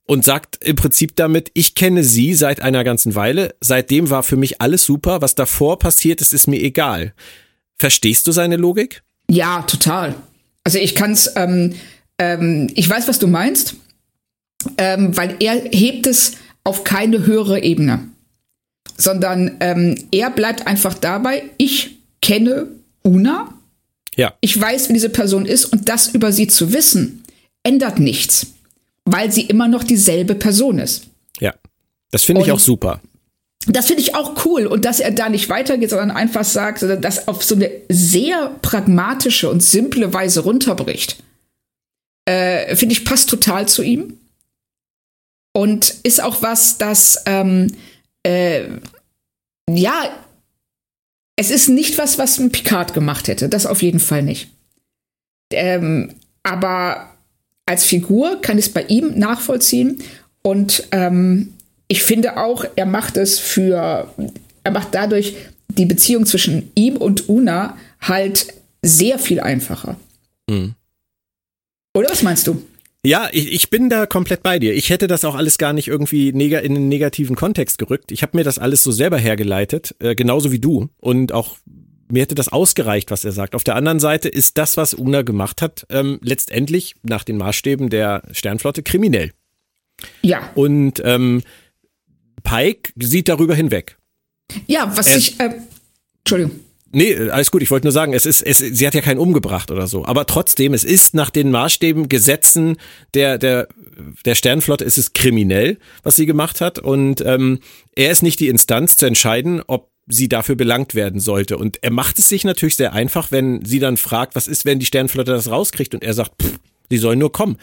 und sagt im Prinzip damit, ich kenne sie seit einer ganzen Weile, seitdem war für mich alles super, was davor passiert ist, ist mir egal. Verstehst du seine Logik? Ja, total. Also ich kann's, ähm, ähm, ich weiß, was du meinst, ähm, weil er hebt es auf keine höhere Ebene, sondern ähm, er bleibt einfach dabei, ich kenne Una, ja. ich weiß, wie diese Person ist und das über sie zu wissen, ändert nichts weil sie immer noch dieselbe Person ist. Ja, das finde ich auch super. Das finde ich auch cool und dass er da nicht weitergeht, sondern einfach sagt, sondern das auf so eine sehr pragmatische und simple Weise runterbricht. Äh, finde ich passt total zu ihm und ist auch was, das ähm, äh, ja, es ist nicht was, was ein Picard gemacht hätte. Das auf jeden Fall nicht. Ähm, aber als Figur kann ich es bei ihm nachvollziehen. Und ähm, ich finde auch, er macht es für, er macht dadurch die Beziehung zwischen ihm und Una halt sehr viel einfacher. Mhm. Oder was meinst du? Ja, ich, ich bin da komplett bei dir. Ich hätte das auch alles gar nicht irgendwie neg in einen negativen Kontext gerückt. Ich habe mir das alles so selber hergeleitet, äh, genauso wie du. Und auch mir hätte das ausgereicht, was er sagt. Auf der anderen Seite ist das, was Una gemacht hat, ähm, letztendlich nach den Maßstäben der Sternflotte kriminell. Ja. Und ähm, Pike sieht darüber hinweg. Ja, was er, ich. Äh, Entschuldigung. Nee, alles gut. Ich wollte nur sagen, es ist, es, sie hat ja keinen umgebracht oder so. Aber trotzdem, es ist nach den Maßstäben, Gesetzen der, der, der Sternflotte, ist es kriminell, was sie gemacht hat. Und ähm, er ist nicht die Instanz zu entscheiden, ob sie dafür belangt werden sollte. Und er macht es sich natürlich sehr einfach, wenn sie dann fragt, was ist, wenn die Sternflotte das rauskriegt und er sagt, pff, sie sollen nur kommen.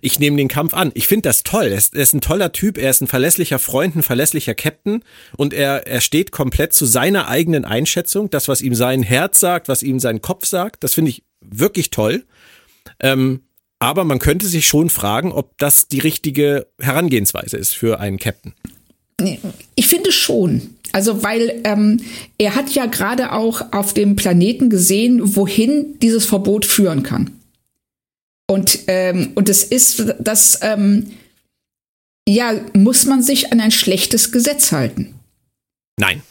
Ich nehme den Kampf an. Ich finde das toll. Er ist, er ist, ein toller Typ, er ist ein verlässlicher Freund, ein verlässlicher Captain und er, er steht komplett zu seiner eigenen Einschätzung, das, was ihm sein Herz sagt, was ihm sein Kopf sagt. Das finde ich wirklich toll. Ähm, aber man könnte sich schon fragen, ob das die richtige Herangehensweise ist für einen Captain. Ich finde schon. Also weil ähm, er hat ja gerade auch auf dem Planeten gesehen, wohin dieses Verbot führen kann. Und, ähm, und es ist, das, ähm, ja, muss man sich an ein schlechtes Gesetz halten. Nein.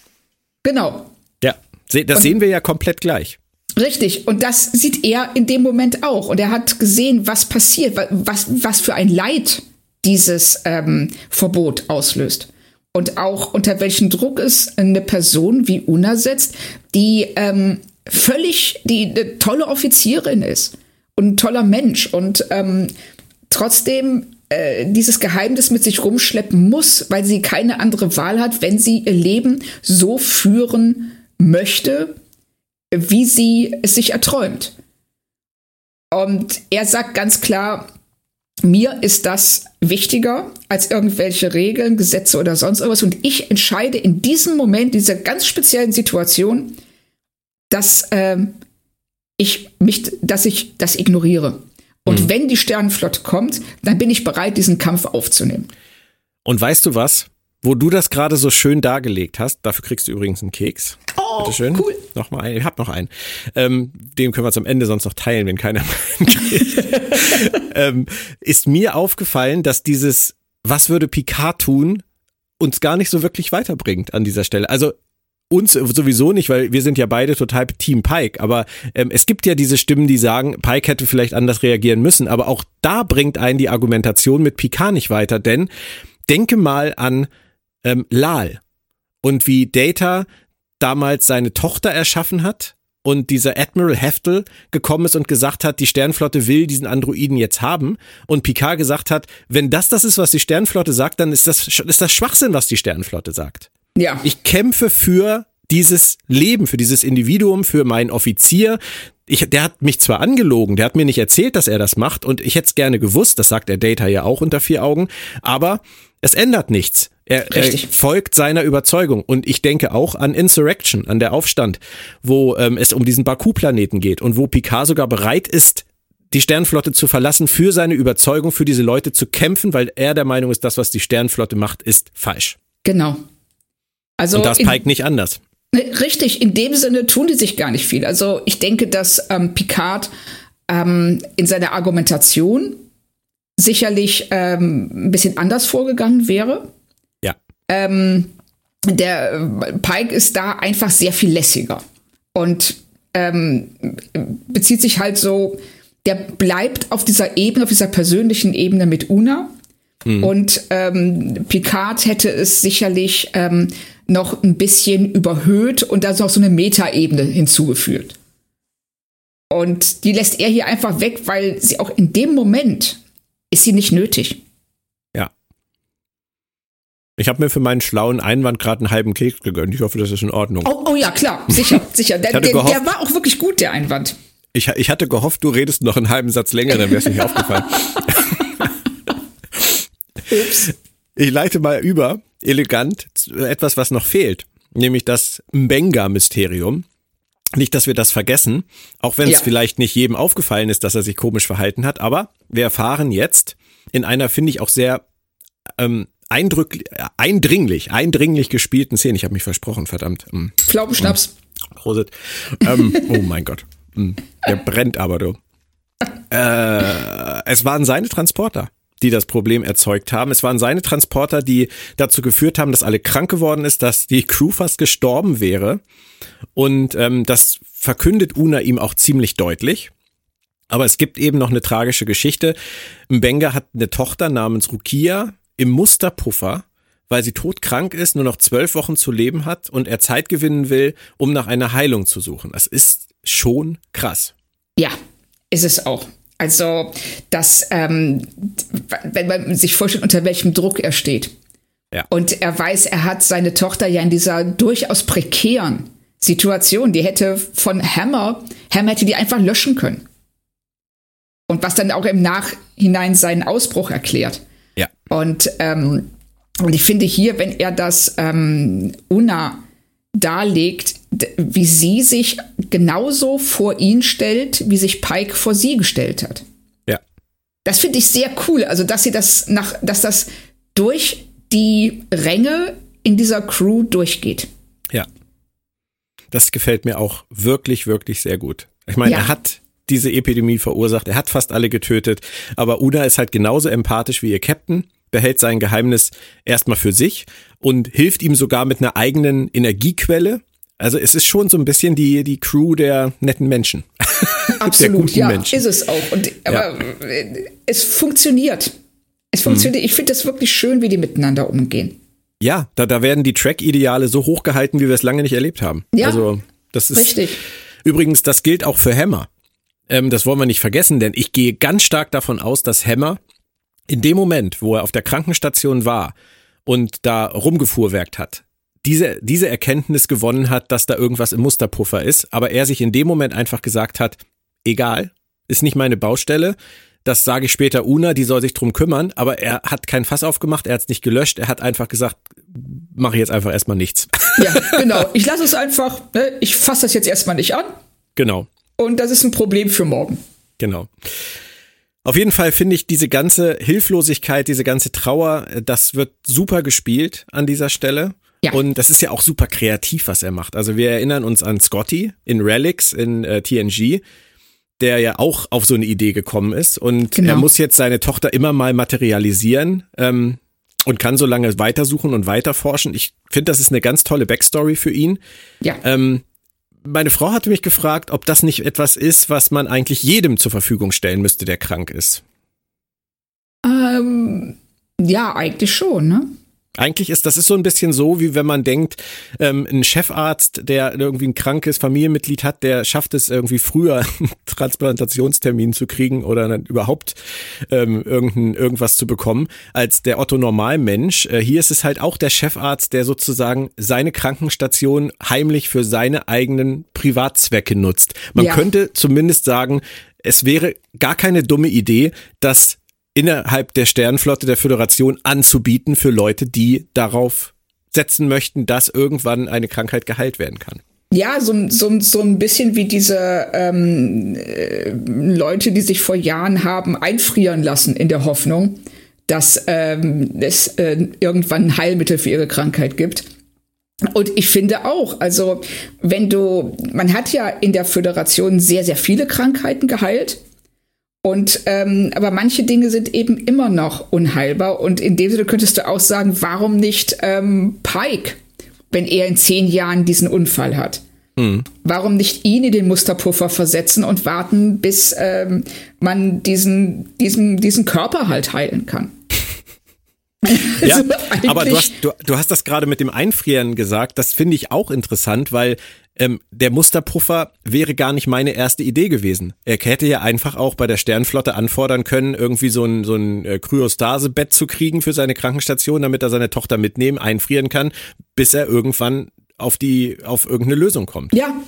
Genau. Ja, das und, sehen wir ja komplett gleich. Richtig, und das sieht er in dem Moment auch. Und er hat gesehen, was passiert, was, was für ein Leid dieses ähm, Verbot auslöst und auch unter welchen Druck es eine Person wie Una setzt, die ähm, völlig die eine tolle Offizierin ist und ein toller Mensch und ähm, trotzdem äh, dieses Geheimnis mit sich rumschleppen muss, weil sie keine andere Wahl hat, wenn sie ihr Leben so führen möchte, wie sie es sich erträumt. Und er sagt ganz klar, mir ist das wichtiger als irgendwelche Regeln, Gesetze oder sonst irgendwas. Und ich entscheide in diesem Moment, dieser ganz speziellen Situation, dass äh, ich mich, dass ich das ignoriere. Und mhm. wenn die Sternenflotte kommt, dann bin ich bereit, diesen Kampf aufzunehmen. Und weißt du was? Wo du das gerade so schön dargelegt hast, dafür kriegst du übrigens einen Keks. Oh, Bitte schön. cool. Noch mal einen. Ich hab noch einen. Ähm, den können wir zum Ende sonst noch teilen, wenn keiner [laughs] mehr kriegt. [laughs] ähm, ist mir aufgefallen, dass dieses, was würde Picard tun, uns gar nicht so wirklich weiterbringt an dieser Stelle. Also uns sowieso nicht, weil wir sind ja beide total Team Pike. Aber ähm, es gibt ja diese Stimmen, die sagen, Pike hätte vielleicht anders reagieren müssen. Aber auch da bringt einen die Argumentation mit Picard nicht weiter, denn denke mal an ähm, Lal und wie Data damals seine Tochter erschaffen hat und dieser Admiral Heftel gekommen ist und gesagt hat, die Sternflotte will diesen Androiden jetzt haben und Picard gesagt hat, wenn das das ist, was die Sternflotte sagt, dann ist das, ist das Schwachsinn, was die Sternflotte sagt. Ja. Ich kämpfe für dieses Leben, für dieses Individuum, für meinen Offizier. Ich, der hat mich zwar angelogen, der hat mir nicht erzählt, dass er das macht und ich hätte es gerne gewusst, das sagt der Data ja auch unter vier Augen, aber es ändert nichts. Er, er, folgt seiner Überzeugung. Und ich denke auch an Insurrection, an der Aufstand, wo ähm, es um diesen Baku-Planeten geht und wo Picard sogar bereit ist, die Sternflotte zu verlassen, für seine Überzeugung, für diese Leute zu kämpfen, weil er der Meinung ist, das, was die Sternflotte macht, ist falsch. Genau. Also und das Pike nicht anders. Richtig, in dem Sinne tun die sich gar nicht viel. Also ich denke, dass ähm, Picard ähm, in seiner Argumentation sicherlich ähm, ein bisschen anders vorgegangen wäre. Ja. Ähm, der äh, Pike ist da einfach sehr viel lässiger und ähm, bezieht sich halt so, der bleibt auf dieser Ebene, auf dieser persönlichen Ebene mit Una. Mhm. Und ähm, Picard hätte es sicherlich noch ein bisschen überhöht und da ist noch so eine Metaebene hinzugefügt. Und die lässt er hier einfach weg, weil sie auch in dem Moment ist sie nicht nötig. Ja. Ich habe mir für meinen schlauen Einwand gerade einen halben Keks gegönnt. Ich hoffe, das ist in Ordnung. Oh, oh ja, klar, sicher, [laughs] sicher. Der, der, der, war auch wirklich gut, der Einwand. Ich, ich hatte gehofft, du redest noch einen halben Satz länger, dann wäre es nicht aufgefallen. [laughs] [laughs] Ups. Ich leite mal über, elegant, etwas, was noch fehlt, nämlich das Mbenga-Mysterium. Nicht, dass wir das vergessen, auch wenn es ja. vielleicht nicht jedem aufgefallen ist, dass er sich komisch verhalten hat, aber wir erfahren jetzt in einer, finde ich, auch sehr ähm, eindrücklich, eindringlich, eindringlich gespielten Szene. Ich habe mich versprochen, verdammt. Mhm. Pflaumenschnaps. Prosit. Ähm, [laughs] oh mein Gott. Mhm. Der brennt aber, du. Äh, es waren seine Transporter die das Problem erzeugt haben. Es waren seine Transporter, die dazu geführt haben, dass alle krank geworden ist, dass die Crew fast gestorben wäre. Und ähm, das verkündet Una ihm auch ziemlich deutlich. Aber es gibt eben noch eine tragische Geschichte. Mbenga hat eine Tochter namens Rukia im Musterpuffer, weil sie todkrank ist, nur noch zwölf Wochen zu leben hat und er Zeit gewinnen will, um nach einer Heilung zu suchen. Das ist schon krass. Ja, ist es auch. Also, dass, ähm, wenn man sich vorstellt, unter welchem Druck er steht. Ja. Und er weiß, er hat seine Tochter ja in dieser durchaus prekären Situation, die hätte von Hammer, Hammer hätte die einfach löschen können. Und was dann auch im Nachhinein seinen Ausbruch erklärt. Ja. Und, ähm, und ich finde hier, wenn er das ähm, Una darlegt, wie sie sich genauso vor ihn stellt, wie sich Pike vor sie gestellt hat. Ja. Das finde ich sehr cool. Also, dass sie das nach, dass das durch die Ränge in dieser Crew durchgeht. Ja. Das gefällt mir auch wirklich, wirklich sehr gut. Ich meine, ja. er hat diese Epidemie verursacht, er hat fast alle getötet, aber Una ist halt genauso empathisch wie ihr Captain behält sein Geheimnis erstmal für sich und hilft ihm sogar mit einer eigenen Energiequelle. Also es ist schon so ein bisschen die, die Crew der netten Menschen. [laughs] Absolut, ja, Menschen. ist es auch. Und, aber ja. es funktioniert. Es funktioniert. Mhm. Ich finde das wirklich schön, wie die miteinander umgehen. Ja, da, da werden die Track-Ideale so hochgehalten, wie wir es lange nicht erlebt haben. Ja, also, das ist richtig. Übrigens, das gilt auch für Hammer. Ähm, das wollen wir nicht vergessen, denn ich gehe ganz stark davon aus, dass Hammer in dem Moment, wo er auf der Krankenstation war und da rumgefuhrwerkt hat, diese, diese Erkenntnis gewonnen hat, dass da irgendwas im Musterpuffer ist, aber er sich in dem Moment einfach gesagt hat, egal, ist nicht meine Baustelle, das sage ich später Una, die soll sich drum kümmern, aber er hat kein Fass aufgemacht, er hat es nicht gelöscht, er hat einfach gesagt, mache ich jetzt einfach erstmal nichts. Ja, genau. Ich lasse es einfach, ne? ich fasse das jetzt erstmal nicht an. Genau. und das ist ein Problem für morgen. Genau. Auf jeden Fall finde ich diese ganze Hilflosigkeit, diese ganze Trauer, äh, das wird super gespielt an dieser Stelle. Ja. Und das ist ja auch super kreativ, was er macht. Also wir erinnern uns an Scotty in Relics in äh, TNG, der ja auch auf so eine Idee gekommen ist. Und genau. er muss jetzt seine Tochter immer mal materialisieren ähm, und kann so lange weitersuchen und weiterforschen. Ich finde, das ist eine ganz tolle Backstory für ihn. Ja. Ähm, meine Frau hatte mich gefragt, ob das nicht etwas ist, was man eigentlich jedem zur Verfügung stellen müsste, der krank ist. Ähm, ja, eigentlich schon, ne? Eigentlich ist das ist so ein bisschen so, wie wenn man denkt, ähm, ein Chefarzt, der irgendwie ein krankes Familienmitglied hat, der schafft es irgendwie früher, [laughs] einen Transplantationstermin zu kriegen oder überhaupt ähm, irgendein, irgendwas zu bekommen, als der Otto Normalmensch. Äh, hier ist es halt auch der Chefarzt, der sozusagen seine Krankenstation heimlich für seine eigenen Privatzwecke nutzt. Man ja. könnte zumindest sagen, es wäre gar keine dumme Idee, dass innerhalb der Sternenflotte der Föderation anzubieten für Leute, die darauf setzen möchten, dass irgendwann eine Krankheit geheilt werden kann. Ja, so, so, so ein bisschen wie diese ähm, äh, Leute, die sich vor Jahren haben einfrieren lassen in der Hoffnung, dass ähm, es äh, irgendwann ein Heilmittel für ihre Krankheit gibt. Und ich finde auch, also wenn du, man hat ja in der Föderation sehr, sehr viele Krankheiten geheilt. Und ähm, aber manche Dinge sind eben immer noch unheilbar. Und in dem Sinne könntest du auch sagen, warum nicht ähm, Pike, wenn er in zehn Jahren diesen Unfall hat? Hm. Warum nicht ihn in den Musterpuffer versetzen und warten, bis ähm, man diesen, diesen, diesen Körper halt heilen kann? [laughs] ja, also aber du hast, du, du hast das gerade mit dem Einfrieren gesagt. Das finde ich auch interessant, weil ähm, der Musterpuffer wäre gar nicht meine erste Idee gewesen. Er hätte ja einfach auch bei der Sternflotte anfordern können, irgendwie so ein, so ein äh, Kryostasebett zu kriegen für seine Krankenstation, damit er seine Tochter mitnehmen, einfrieren kann, bis er irgendwann auf die, auf irgendeine Lösung kommt. Ja,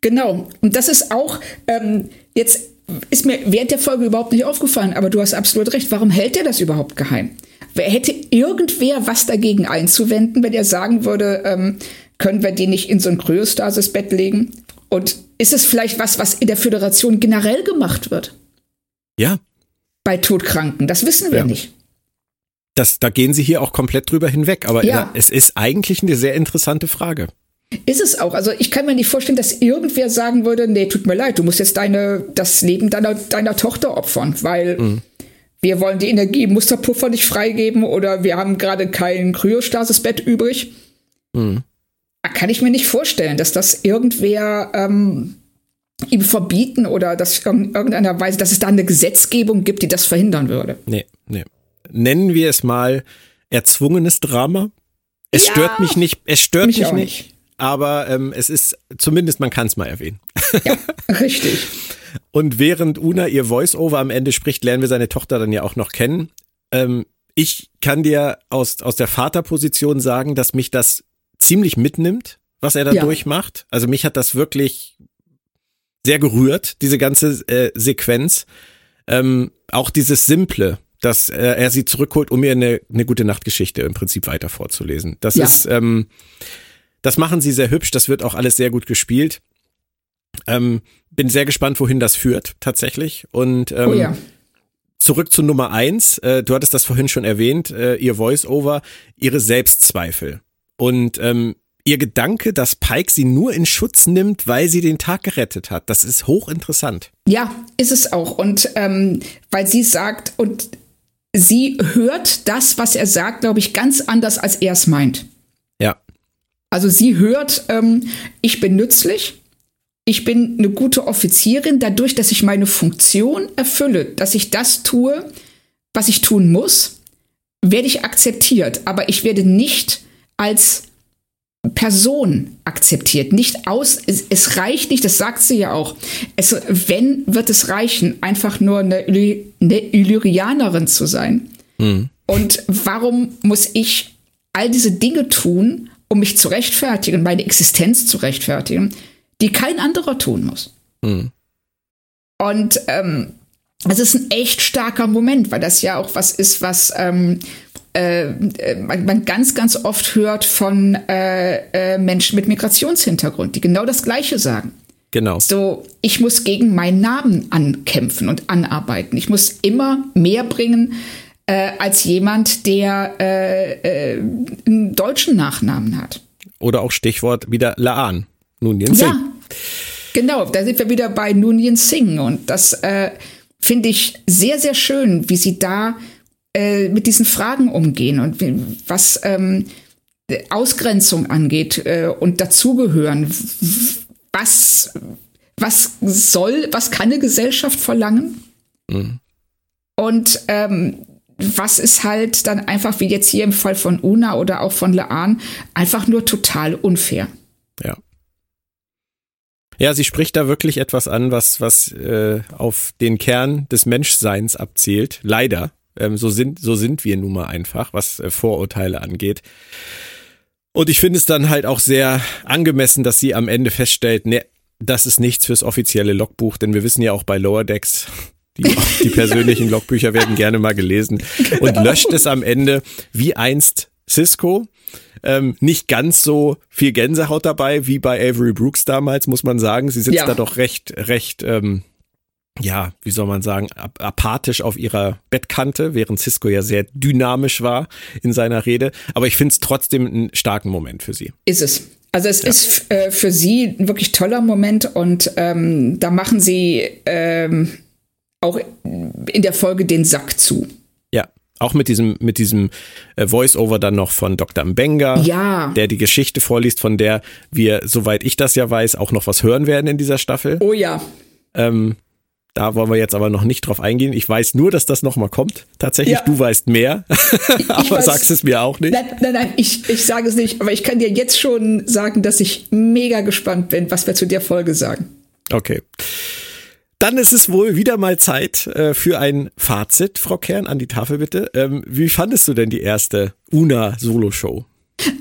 genau. Und das ist auch ähm, jetzt ist mir während der Folge überhaupt nicht aufgefallen, aber du hast absolut recht. Warum hält er das überhaupt geheim? Hätte irgendwer was dagegen einzuwenden, wenn er sagen würde, ähm, können wir den nicht in so ein Kryostasisbett legen? Und ist es vielleicht was, was in der Föderation generell gemacht wird? Ja. Bei Todkranken, das wissen wir ja. nicht. Das, da gehen Sie hier auch komplett drüber hinweg, aber ja. es ist eigentlich eine sehr interessante Frage. Ist es auch. Also ich kann mir nicht vorstellen, dass irgendwer sagen würde, nee, tut mir leid, du musst jetzt deine, das Leben deiner, deiner Tochter opfern, weil mhm. wir wollen die Energie im Musterpuffer nicht freigeben oder wir haben gerade kein Kryostasisbett übrig. Mhm kann ich mir nicht vorstellen, dass das irgendwer ähm, ihm verbieten oder dass in irgendeiner Weise, dass es da eine Gesetzgebung gibt, die das verhindern würde. Nee, nee. Nennen wir es mal erzwungenes Drama. Es ja, stört mich nicht, es stört mich, mich nicht, nicht, aber ähm, es ist zumindest, man kann es mal erwähnen. Ja, [laughs] richtig. Und während Una ihr Voice-Over am Ende spricht, lernen wir seine Tochter dann ja auch noch kennen. Ähm, ich kann dir aus, aus der Vaterposition sagen, dass mich das ziemlich mitnimmt, was er da ja. durchmacht. Also mich hat das wirklich sehr gerührt, diese ganze äh, Sequenz. Ähm, auch dieses Simple, dass äh, er sie zurückholt, um ihr eine, eine gute Nachtgeschichte im Prinzip weiter vorzulesen. Das ja. ist, ähm, das machen sie sehr hübsch, das wird auch alles sehr gut gespielt. Ähm, bin sehr gespannt, wohin das führt, tatsächlich. Und ähm, oh ja. zurück zu Nummer eins. Äh, du hattest das vorhin schon erwähnt, äh, ihr Voice-Over, ihre Selbstzweifel. Und ähm, ihr Gedanke, dass Pike sie nur in Schutz nimmt, weil sie den Tag gerettet hat, das ist hochinteressant. Ja, ist es auch. Und ähm, weil sie sagt, und sie hört das, was er sagt, glaube ich, ganz anders, als er es meint. Ja. Also sie hört, ähm, ich bin nützlich, ich bin eine gute Offizierin, dadurch, dass ich meine Funktion erfülle, dass ich das tue, was ich tun muss, werde ich akzeptiert. Aber ich werde nicht als Person akzeptiert, nicht aus, es, es, reicht nicht, das sagt sie ja auch. Es, wenn, wird es reichen, einfach nur eine, eine Illyrianerin zu sein. Mhm. Und warum muss ich all diese Dinge tun, um mich zu rechtfertigen, meine Existenz zu rechtfertigen, die kein anderer tun muss? Mhm. Und ähm, es ist ein echt starker Moment, weil das ja auch was ist, was ähm, äh, äh, man, man, ganz, ganz oft hört von äh, äh, Menschen mit Migrationshintergrund, die genau das Gleiche sagen. Genau. So, ich muss gegen meinen Namen ankämpfen und anarbeiten. Ich muss immer mehr bringen äh, als jemand, der äh, einen deutschen Nachnamen hat. Oder auch Stichwort wieder Laan. Nunien Singh. Ja, genau. Da sind wir wieder bei Nunien Singh. Und das finde ich sehr, sehr schön, wie sie da äh, mit diesen Fragen umgehen und was ähm, Ausgrenzung angeht äh, und dazugehören was, was soll, was kann eine Gesellschaft verlangen? Mhm. Und ähm, was ist halt dann einfach, wie jetzt hier im Fall von Una oder auch von Laan, einfach nur total unfair. Ja. Ja, sie spricht da wirklich etwas an, was, was äh, auf den Kern des Menschseins abzielt. Leider. Ähm, so, sind, so sind wir nun mal einfach, was äh, Vorurteile angeht. Und ich finde es dann halt auch sehr angemessen, dass sie am Ende feststellt, ne, das ist nichts fürs offizielle Logbuch, denn wir wissen ja auch bei Lower Decks, die, die [laughs] persönlichen Logbücher werden gerne mal gelesen genau. und löscht es am Ende wie einst Cisco. Ähm, nicht ganz so viel Gänsehaut dabei wie bei Avery Brooks damals, muss man sagen. Sie sitzt ja. da doch recht, recht ähm, ja, wie soll man sagen, apathisch auf ihrer Bettkante, während Cisco ja sehr dynamisch war in seiner Rede. Aber ich finde es trotzdem einen starken Moment für sie. Ist es. Also es ja. ist äh, für sie ein wirklich toller Moment und ähm, da machen sie ähm, auch in der Folge den Sack zu. Ja, auch mit diesem, mit diesem äh, Voice-Over dann noch von Dr. Mbenga, ja. der die Geschichte vorliest, von der wir, soweit ich das ja weiß, auch noch was hören werden in dieser Staffel. Oh ja. Ähm, da wollen wir jetzt aber noch nicht drauf eingehen. Ich weiß nur, dass das nochmal kommt. Tatsächlich, ja. du weißt mehr, [laughs] aber weiß, sagst es mir auch nicht. Nein, nein, nein, ich, ich sage es nicht, aber ich kann dir jetzt schon sagen, dass ich mega gespannt bin, was wir zu der Folge sagen. Okay. Dann ist es wohl wieder mal Zeit äh, für ein Fazit, Frau Kern, an die Tafel bitte. Ähm, wie fandest du denn die erste Una-Solo-Show?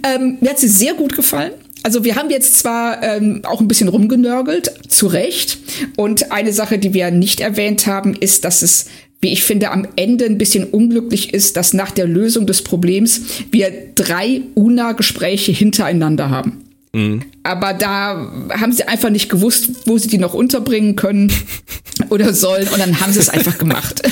Ähm, mir hat sie sehr gut gefallen. Also wir haben jetzt zwar ähm, auch ein bisschen rumgenörgelt, zu Recht. Und eine Sache, die wir nicht erwähnt haben, ist, dass es, wie ich finde, am Ende ein bisschen unglücklich ist, dass nach der Lösung des Problems wir drei UNA-Gespräche hintereinander haben. Mhm. Aber da haben sie einfach nicht gewusst, wo sie die noch unterbringen können [laughs] oder sollen. Und dann haben sie es einfach gemacht. [laughs]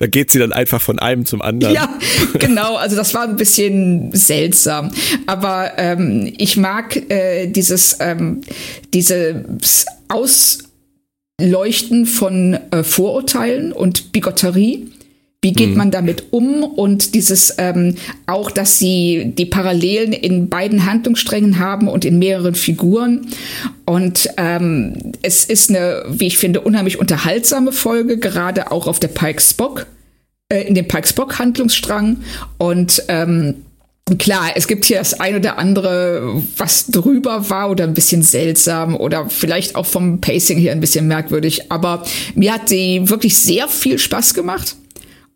Da geht sie dann einfach von einem zum anderen. Ja, [laughs] genau. Also das war ein bisschen seltsam. Aber ähm, ich mag äh, dieses, ähm, dieses Ausleuchten von äh, Vorurteilen und Bigotterie wie geht mhm. man damit um? Und dieses ähm, auch, dass sie die Parallelen in beiden Handlungssträngen haben und in mehreren Figuren. Und ähm, es ist eine, wie ich finde, unheimlich unterhaltsame Folge, gerade auch auf der Pike Spock, äh, in dem Pike Spock Handlungsstrang. Und ähm, Klar, es gibt hier das ein oder andere, was drüber war oder ein bisschen seltsam oder vielleicht auch vom Pacing her ein bisschen merkwürdig. Aber mir hat sie wirklich sehr viel Spaß gemacht.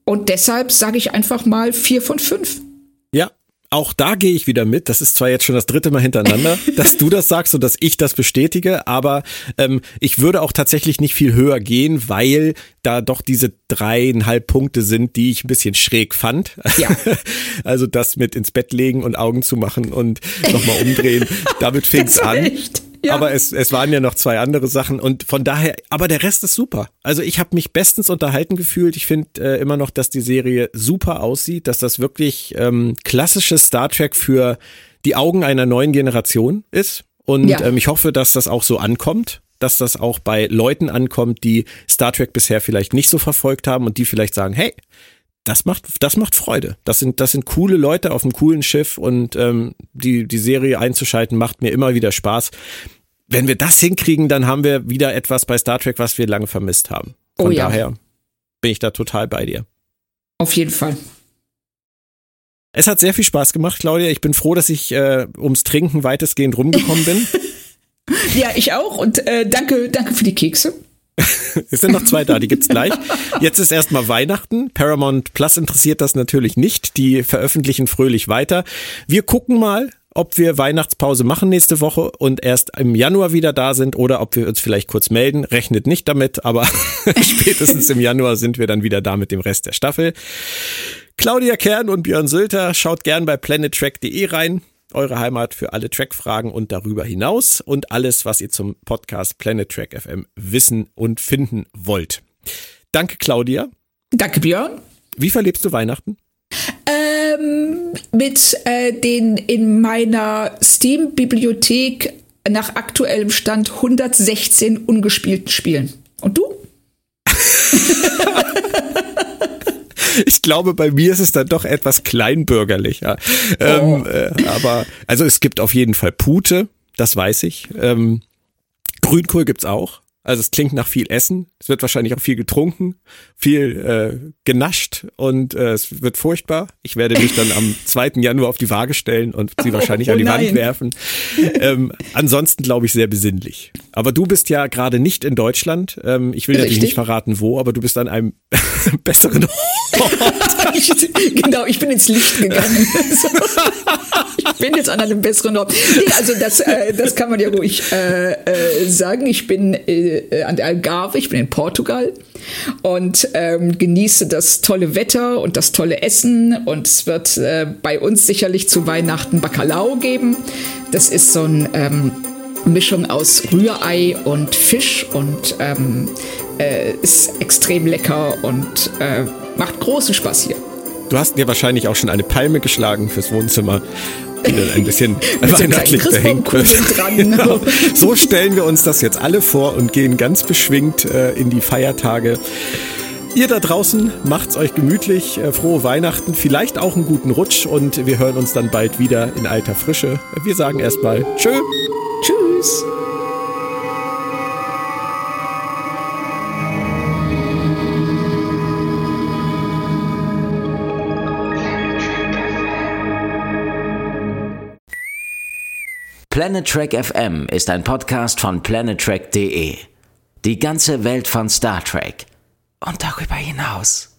Und deshalb sage ich einfach mal vier von fünf. Ja, auch da gehe ich wieder mit. Das ist zwar jetzt schon das dritte Mal hintereinander, [laughs] dass du das sagst und dass ich das bestätige, aber ähm, ich würde auch tatsächlich nicht viel höher gehen, weil da doch diese dreieinhalb Punkte sind, die ich ein bisschen schräg fand. Ja. [laughs] Also das mit ins Bett legen und Augen zu machen und nochmal umdrehen, [laughs] damit fing's an. Echt? Ja. Aber es, es waren ja noch zwei andere Sachen und von daher, aber der Rest ist super. Also ich habe mich bestens unterhalten gefühlt. Ich finde äh, immer noch, dass die Serie super aussieht, dass das wirklich ähm, klassisches Star Trek für die Augen einer neuen Generation ist. Und ja. ähm, ich hoffe, dass das auch so ankommt, dass das auch bei Leuten ankommt, die Star Trek bisher vielleicht nicht so verfolgt haben und die vielleicht sagen, hey, das macht, das macht Freude. Das sind, das sind coole Leute auf einem coolen Schiff und ähm, die, die Serie einzuschalten macht mir immer wieder Spaß. Wenn wir das hinkriegen, dann haben wir wieder etwas bei Star Trek, was wir lange vermisst haben. Von oh ja. daher bin ich da total bei dir. Auf jeden Fall. Es hat sehr viel Spaß gemacht, Claudia. Ich bin froh, dass ich äh, ums Trinken weitestgehend rumgekommen bin. [laughs] ja, ich auch. Und äh, danke, danke für die Kekse. [laughs] es sind noch zwei da, die gibt's gleich. Jetzt ist erstmal Weihnachten. Paramount Plus interessiert das natürlich nicht. Die veröffentlichen fröhlich weiter. Wir gucken mal, ob wir Weihnachtspause machen nächste Woche und erst im Januar wieder da sind oder ob wir uns vielleicht kurz melden. Rechnet nicht damit, aber [laughs] spätestens im Januar sind wir dann wieder da mit dem Rest der Staffel. Claudia Kern und Björn Sülter, schaut gern bei planettrack.de rein eure Heimat für alle Track-Fragen und darüber hinaus und alles, was ihr zum Podcast Planet Track FM wissen und finden wollt. Danke, Claudia. Danke, Björn. Wie verlebst du Weihnachten? Ähm, mit äh, den in meiner Steam-Bibliothek nach aktuellem Stand 116 ungespielten Spielen. Und du? [laughs] [laughs] ich glaube, bei mir ist es dann doch etwas kleinbürgerlicher. Ähm, oh. Ähm, äh, aber also es gibt auf jeden Fall Pute, das weiß ich. Ähm, Grünkohl gibt's auch. Also es klingt nach viel Essen. Es wird wahrscheinlich auch viel getrunken, viel äh, genascht und äh, es wird furchtbar. Ich werde mich dann am [laughs] 2. Januar auf die Waage stellen und sie wahrscheinlich oh, an die nein. Wand werfen. Ähm, ansonsten glaube ich sehr besinnlich. Aber du bist ja gerade nicht in Deutschland. Ähm, ich will Richtig. natürlich nicht verraten, wo, aber du bist an einem [laughs] besseren Ort. ich, genau, ich bin ins Licht gegangen. [laughs] ich bin jetzt an einem besseren Ort. Nee, also das, äh, das kann man ja ruhig äh, äh, sagen. Ich bin äh, äh, an der Algarve, ich bin in Portugal und ähm, genieße das tolle Wetter und das tolle Essen. Und es wird äh, bei uns sicherlich zu Weihnachten Bacalao geben. Das ist so eine ähm, Mischung aus Rührei und Fisch und ähm, äh, ist extrem lecker und äh, macht großen Spaß hier. Du hast dir wahrscheinlich auch schon eine Palme geschlagen fürs Wohnzimmer ein bisschen [laughs] weihnachtlich wird. [laughs] genau. So stellen wir uns das jetzt alle vor und gehen ganz beschwingt äh, in die Feiertage. Ihr da draußen macht's euch gemütlich, äh, frohe Weihnachten, vielleicht auch einen guten Rutsch und wir hören uns dann bald wieder in alter Frische. Wir sagen erstmal Tschö. Tschüss. Planet Trek FM ist ein Podcast von planettrek.de. Die ganze Welt von Star Trek und darüber hinaus.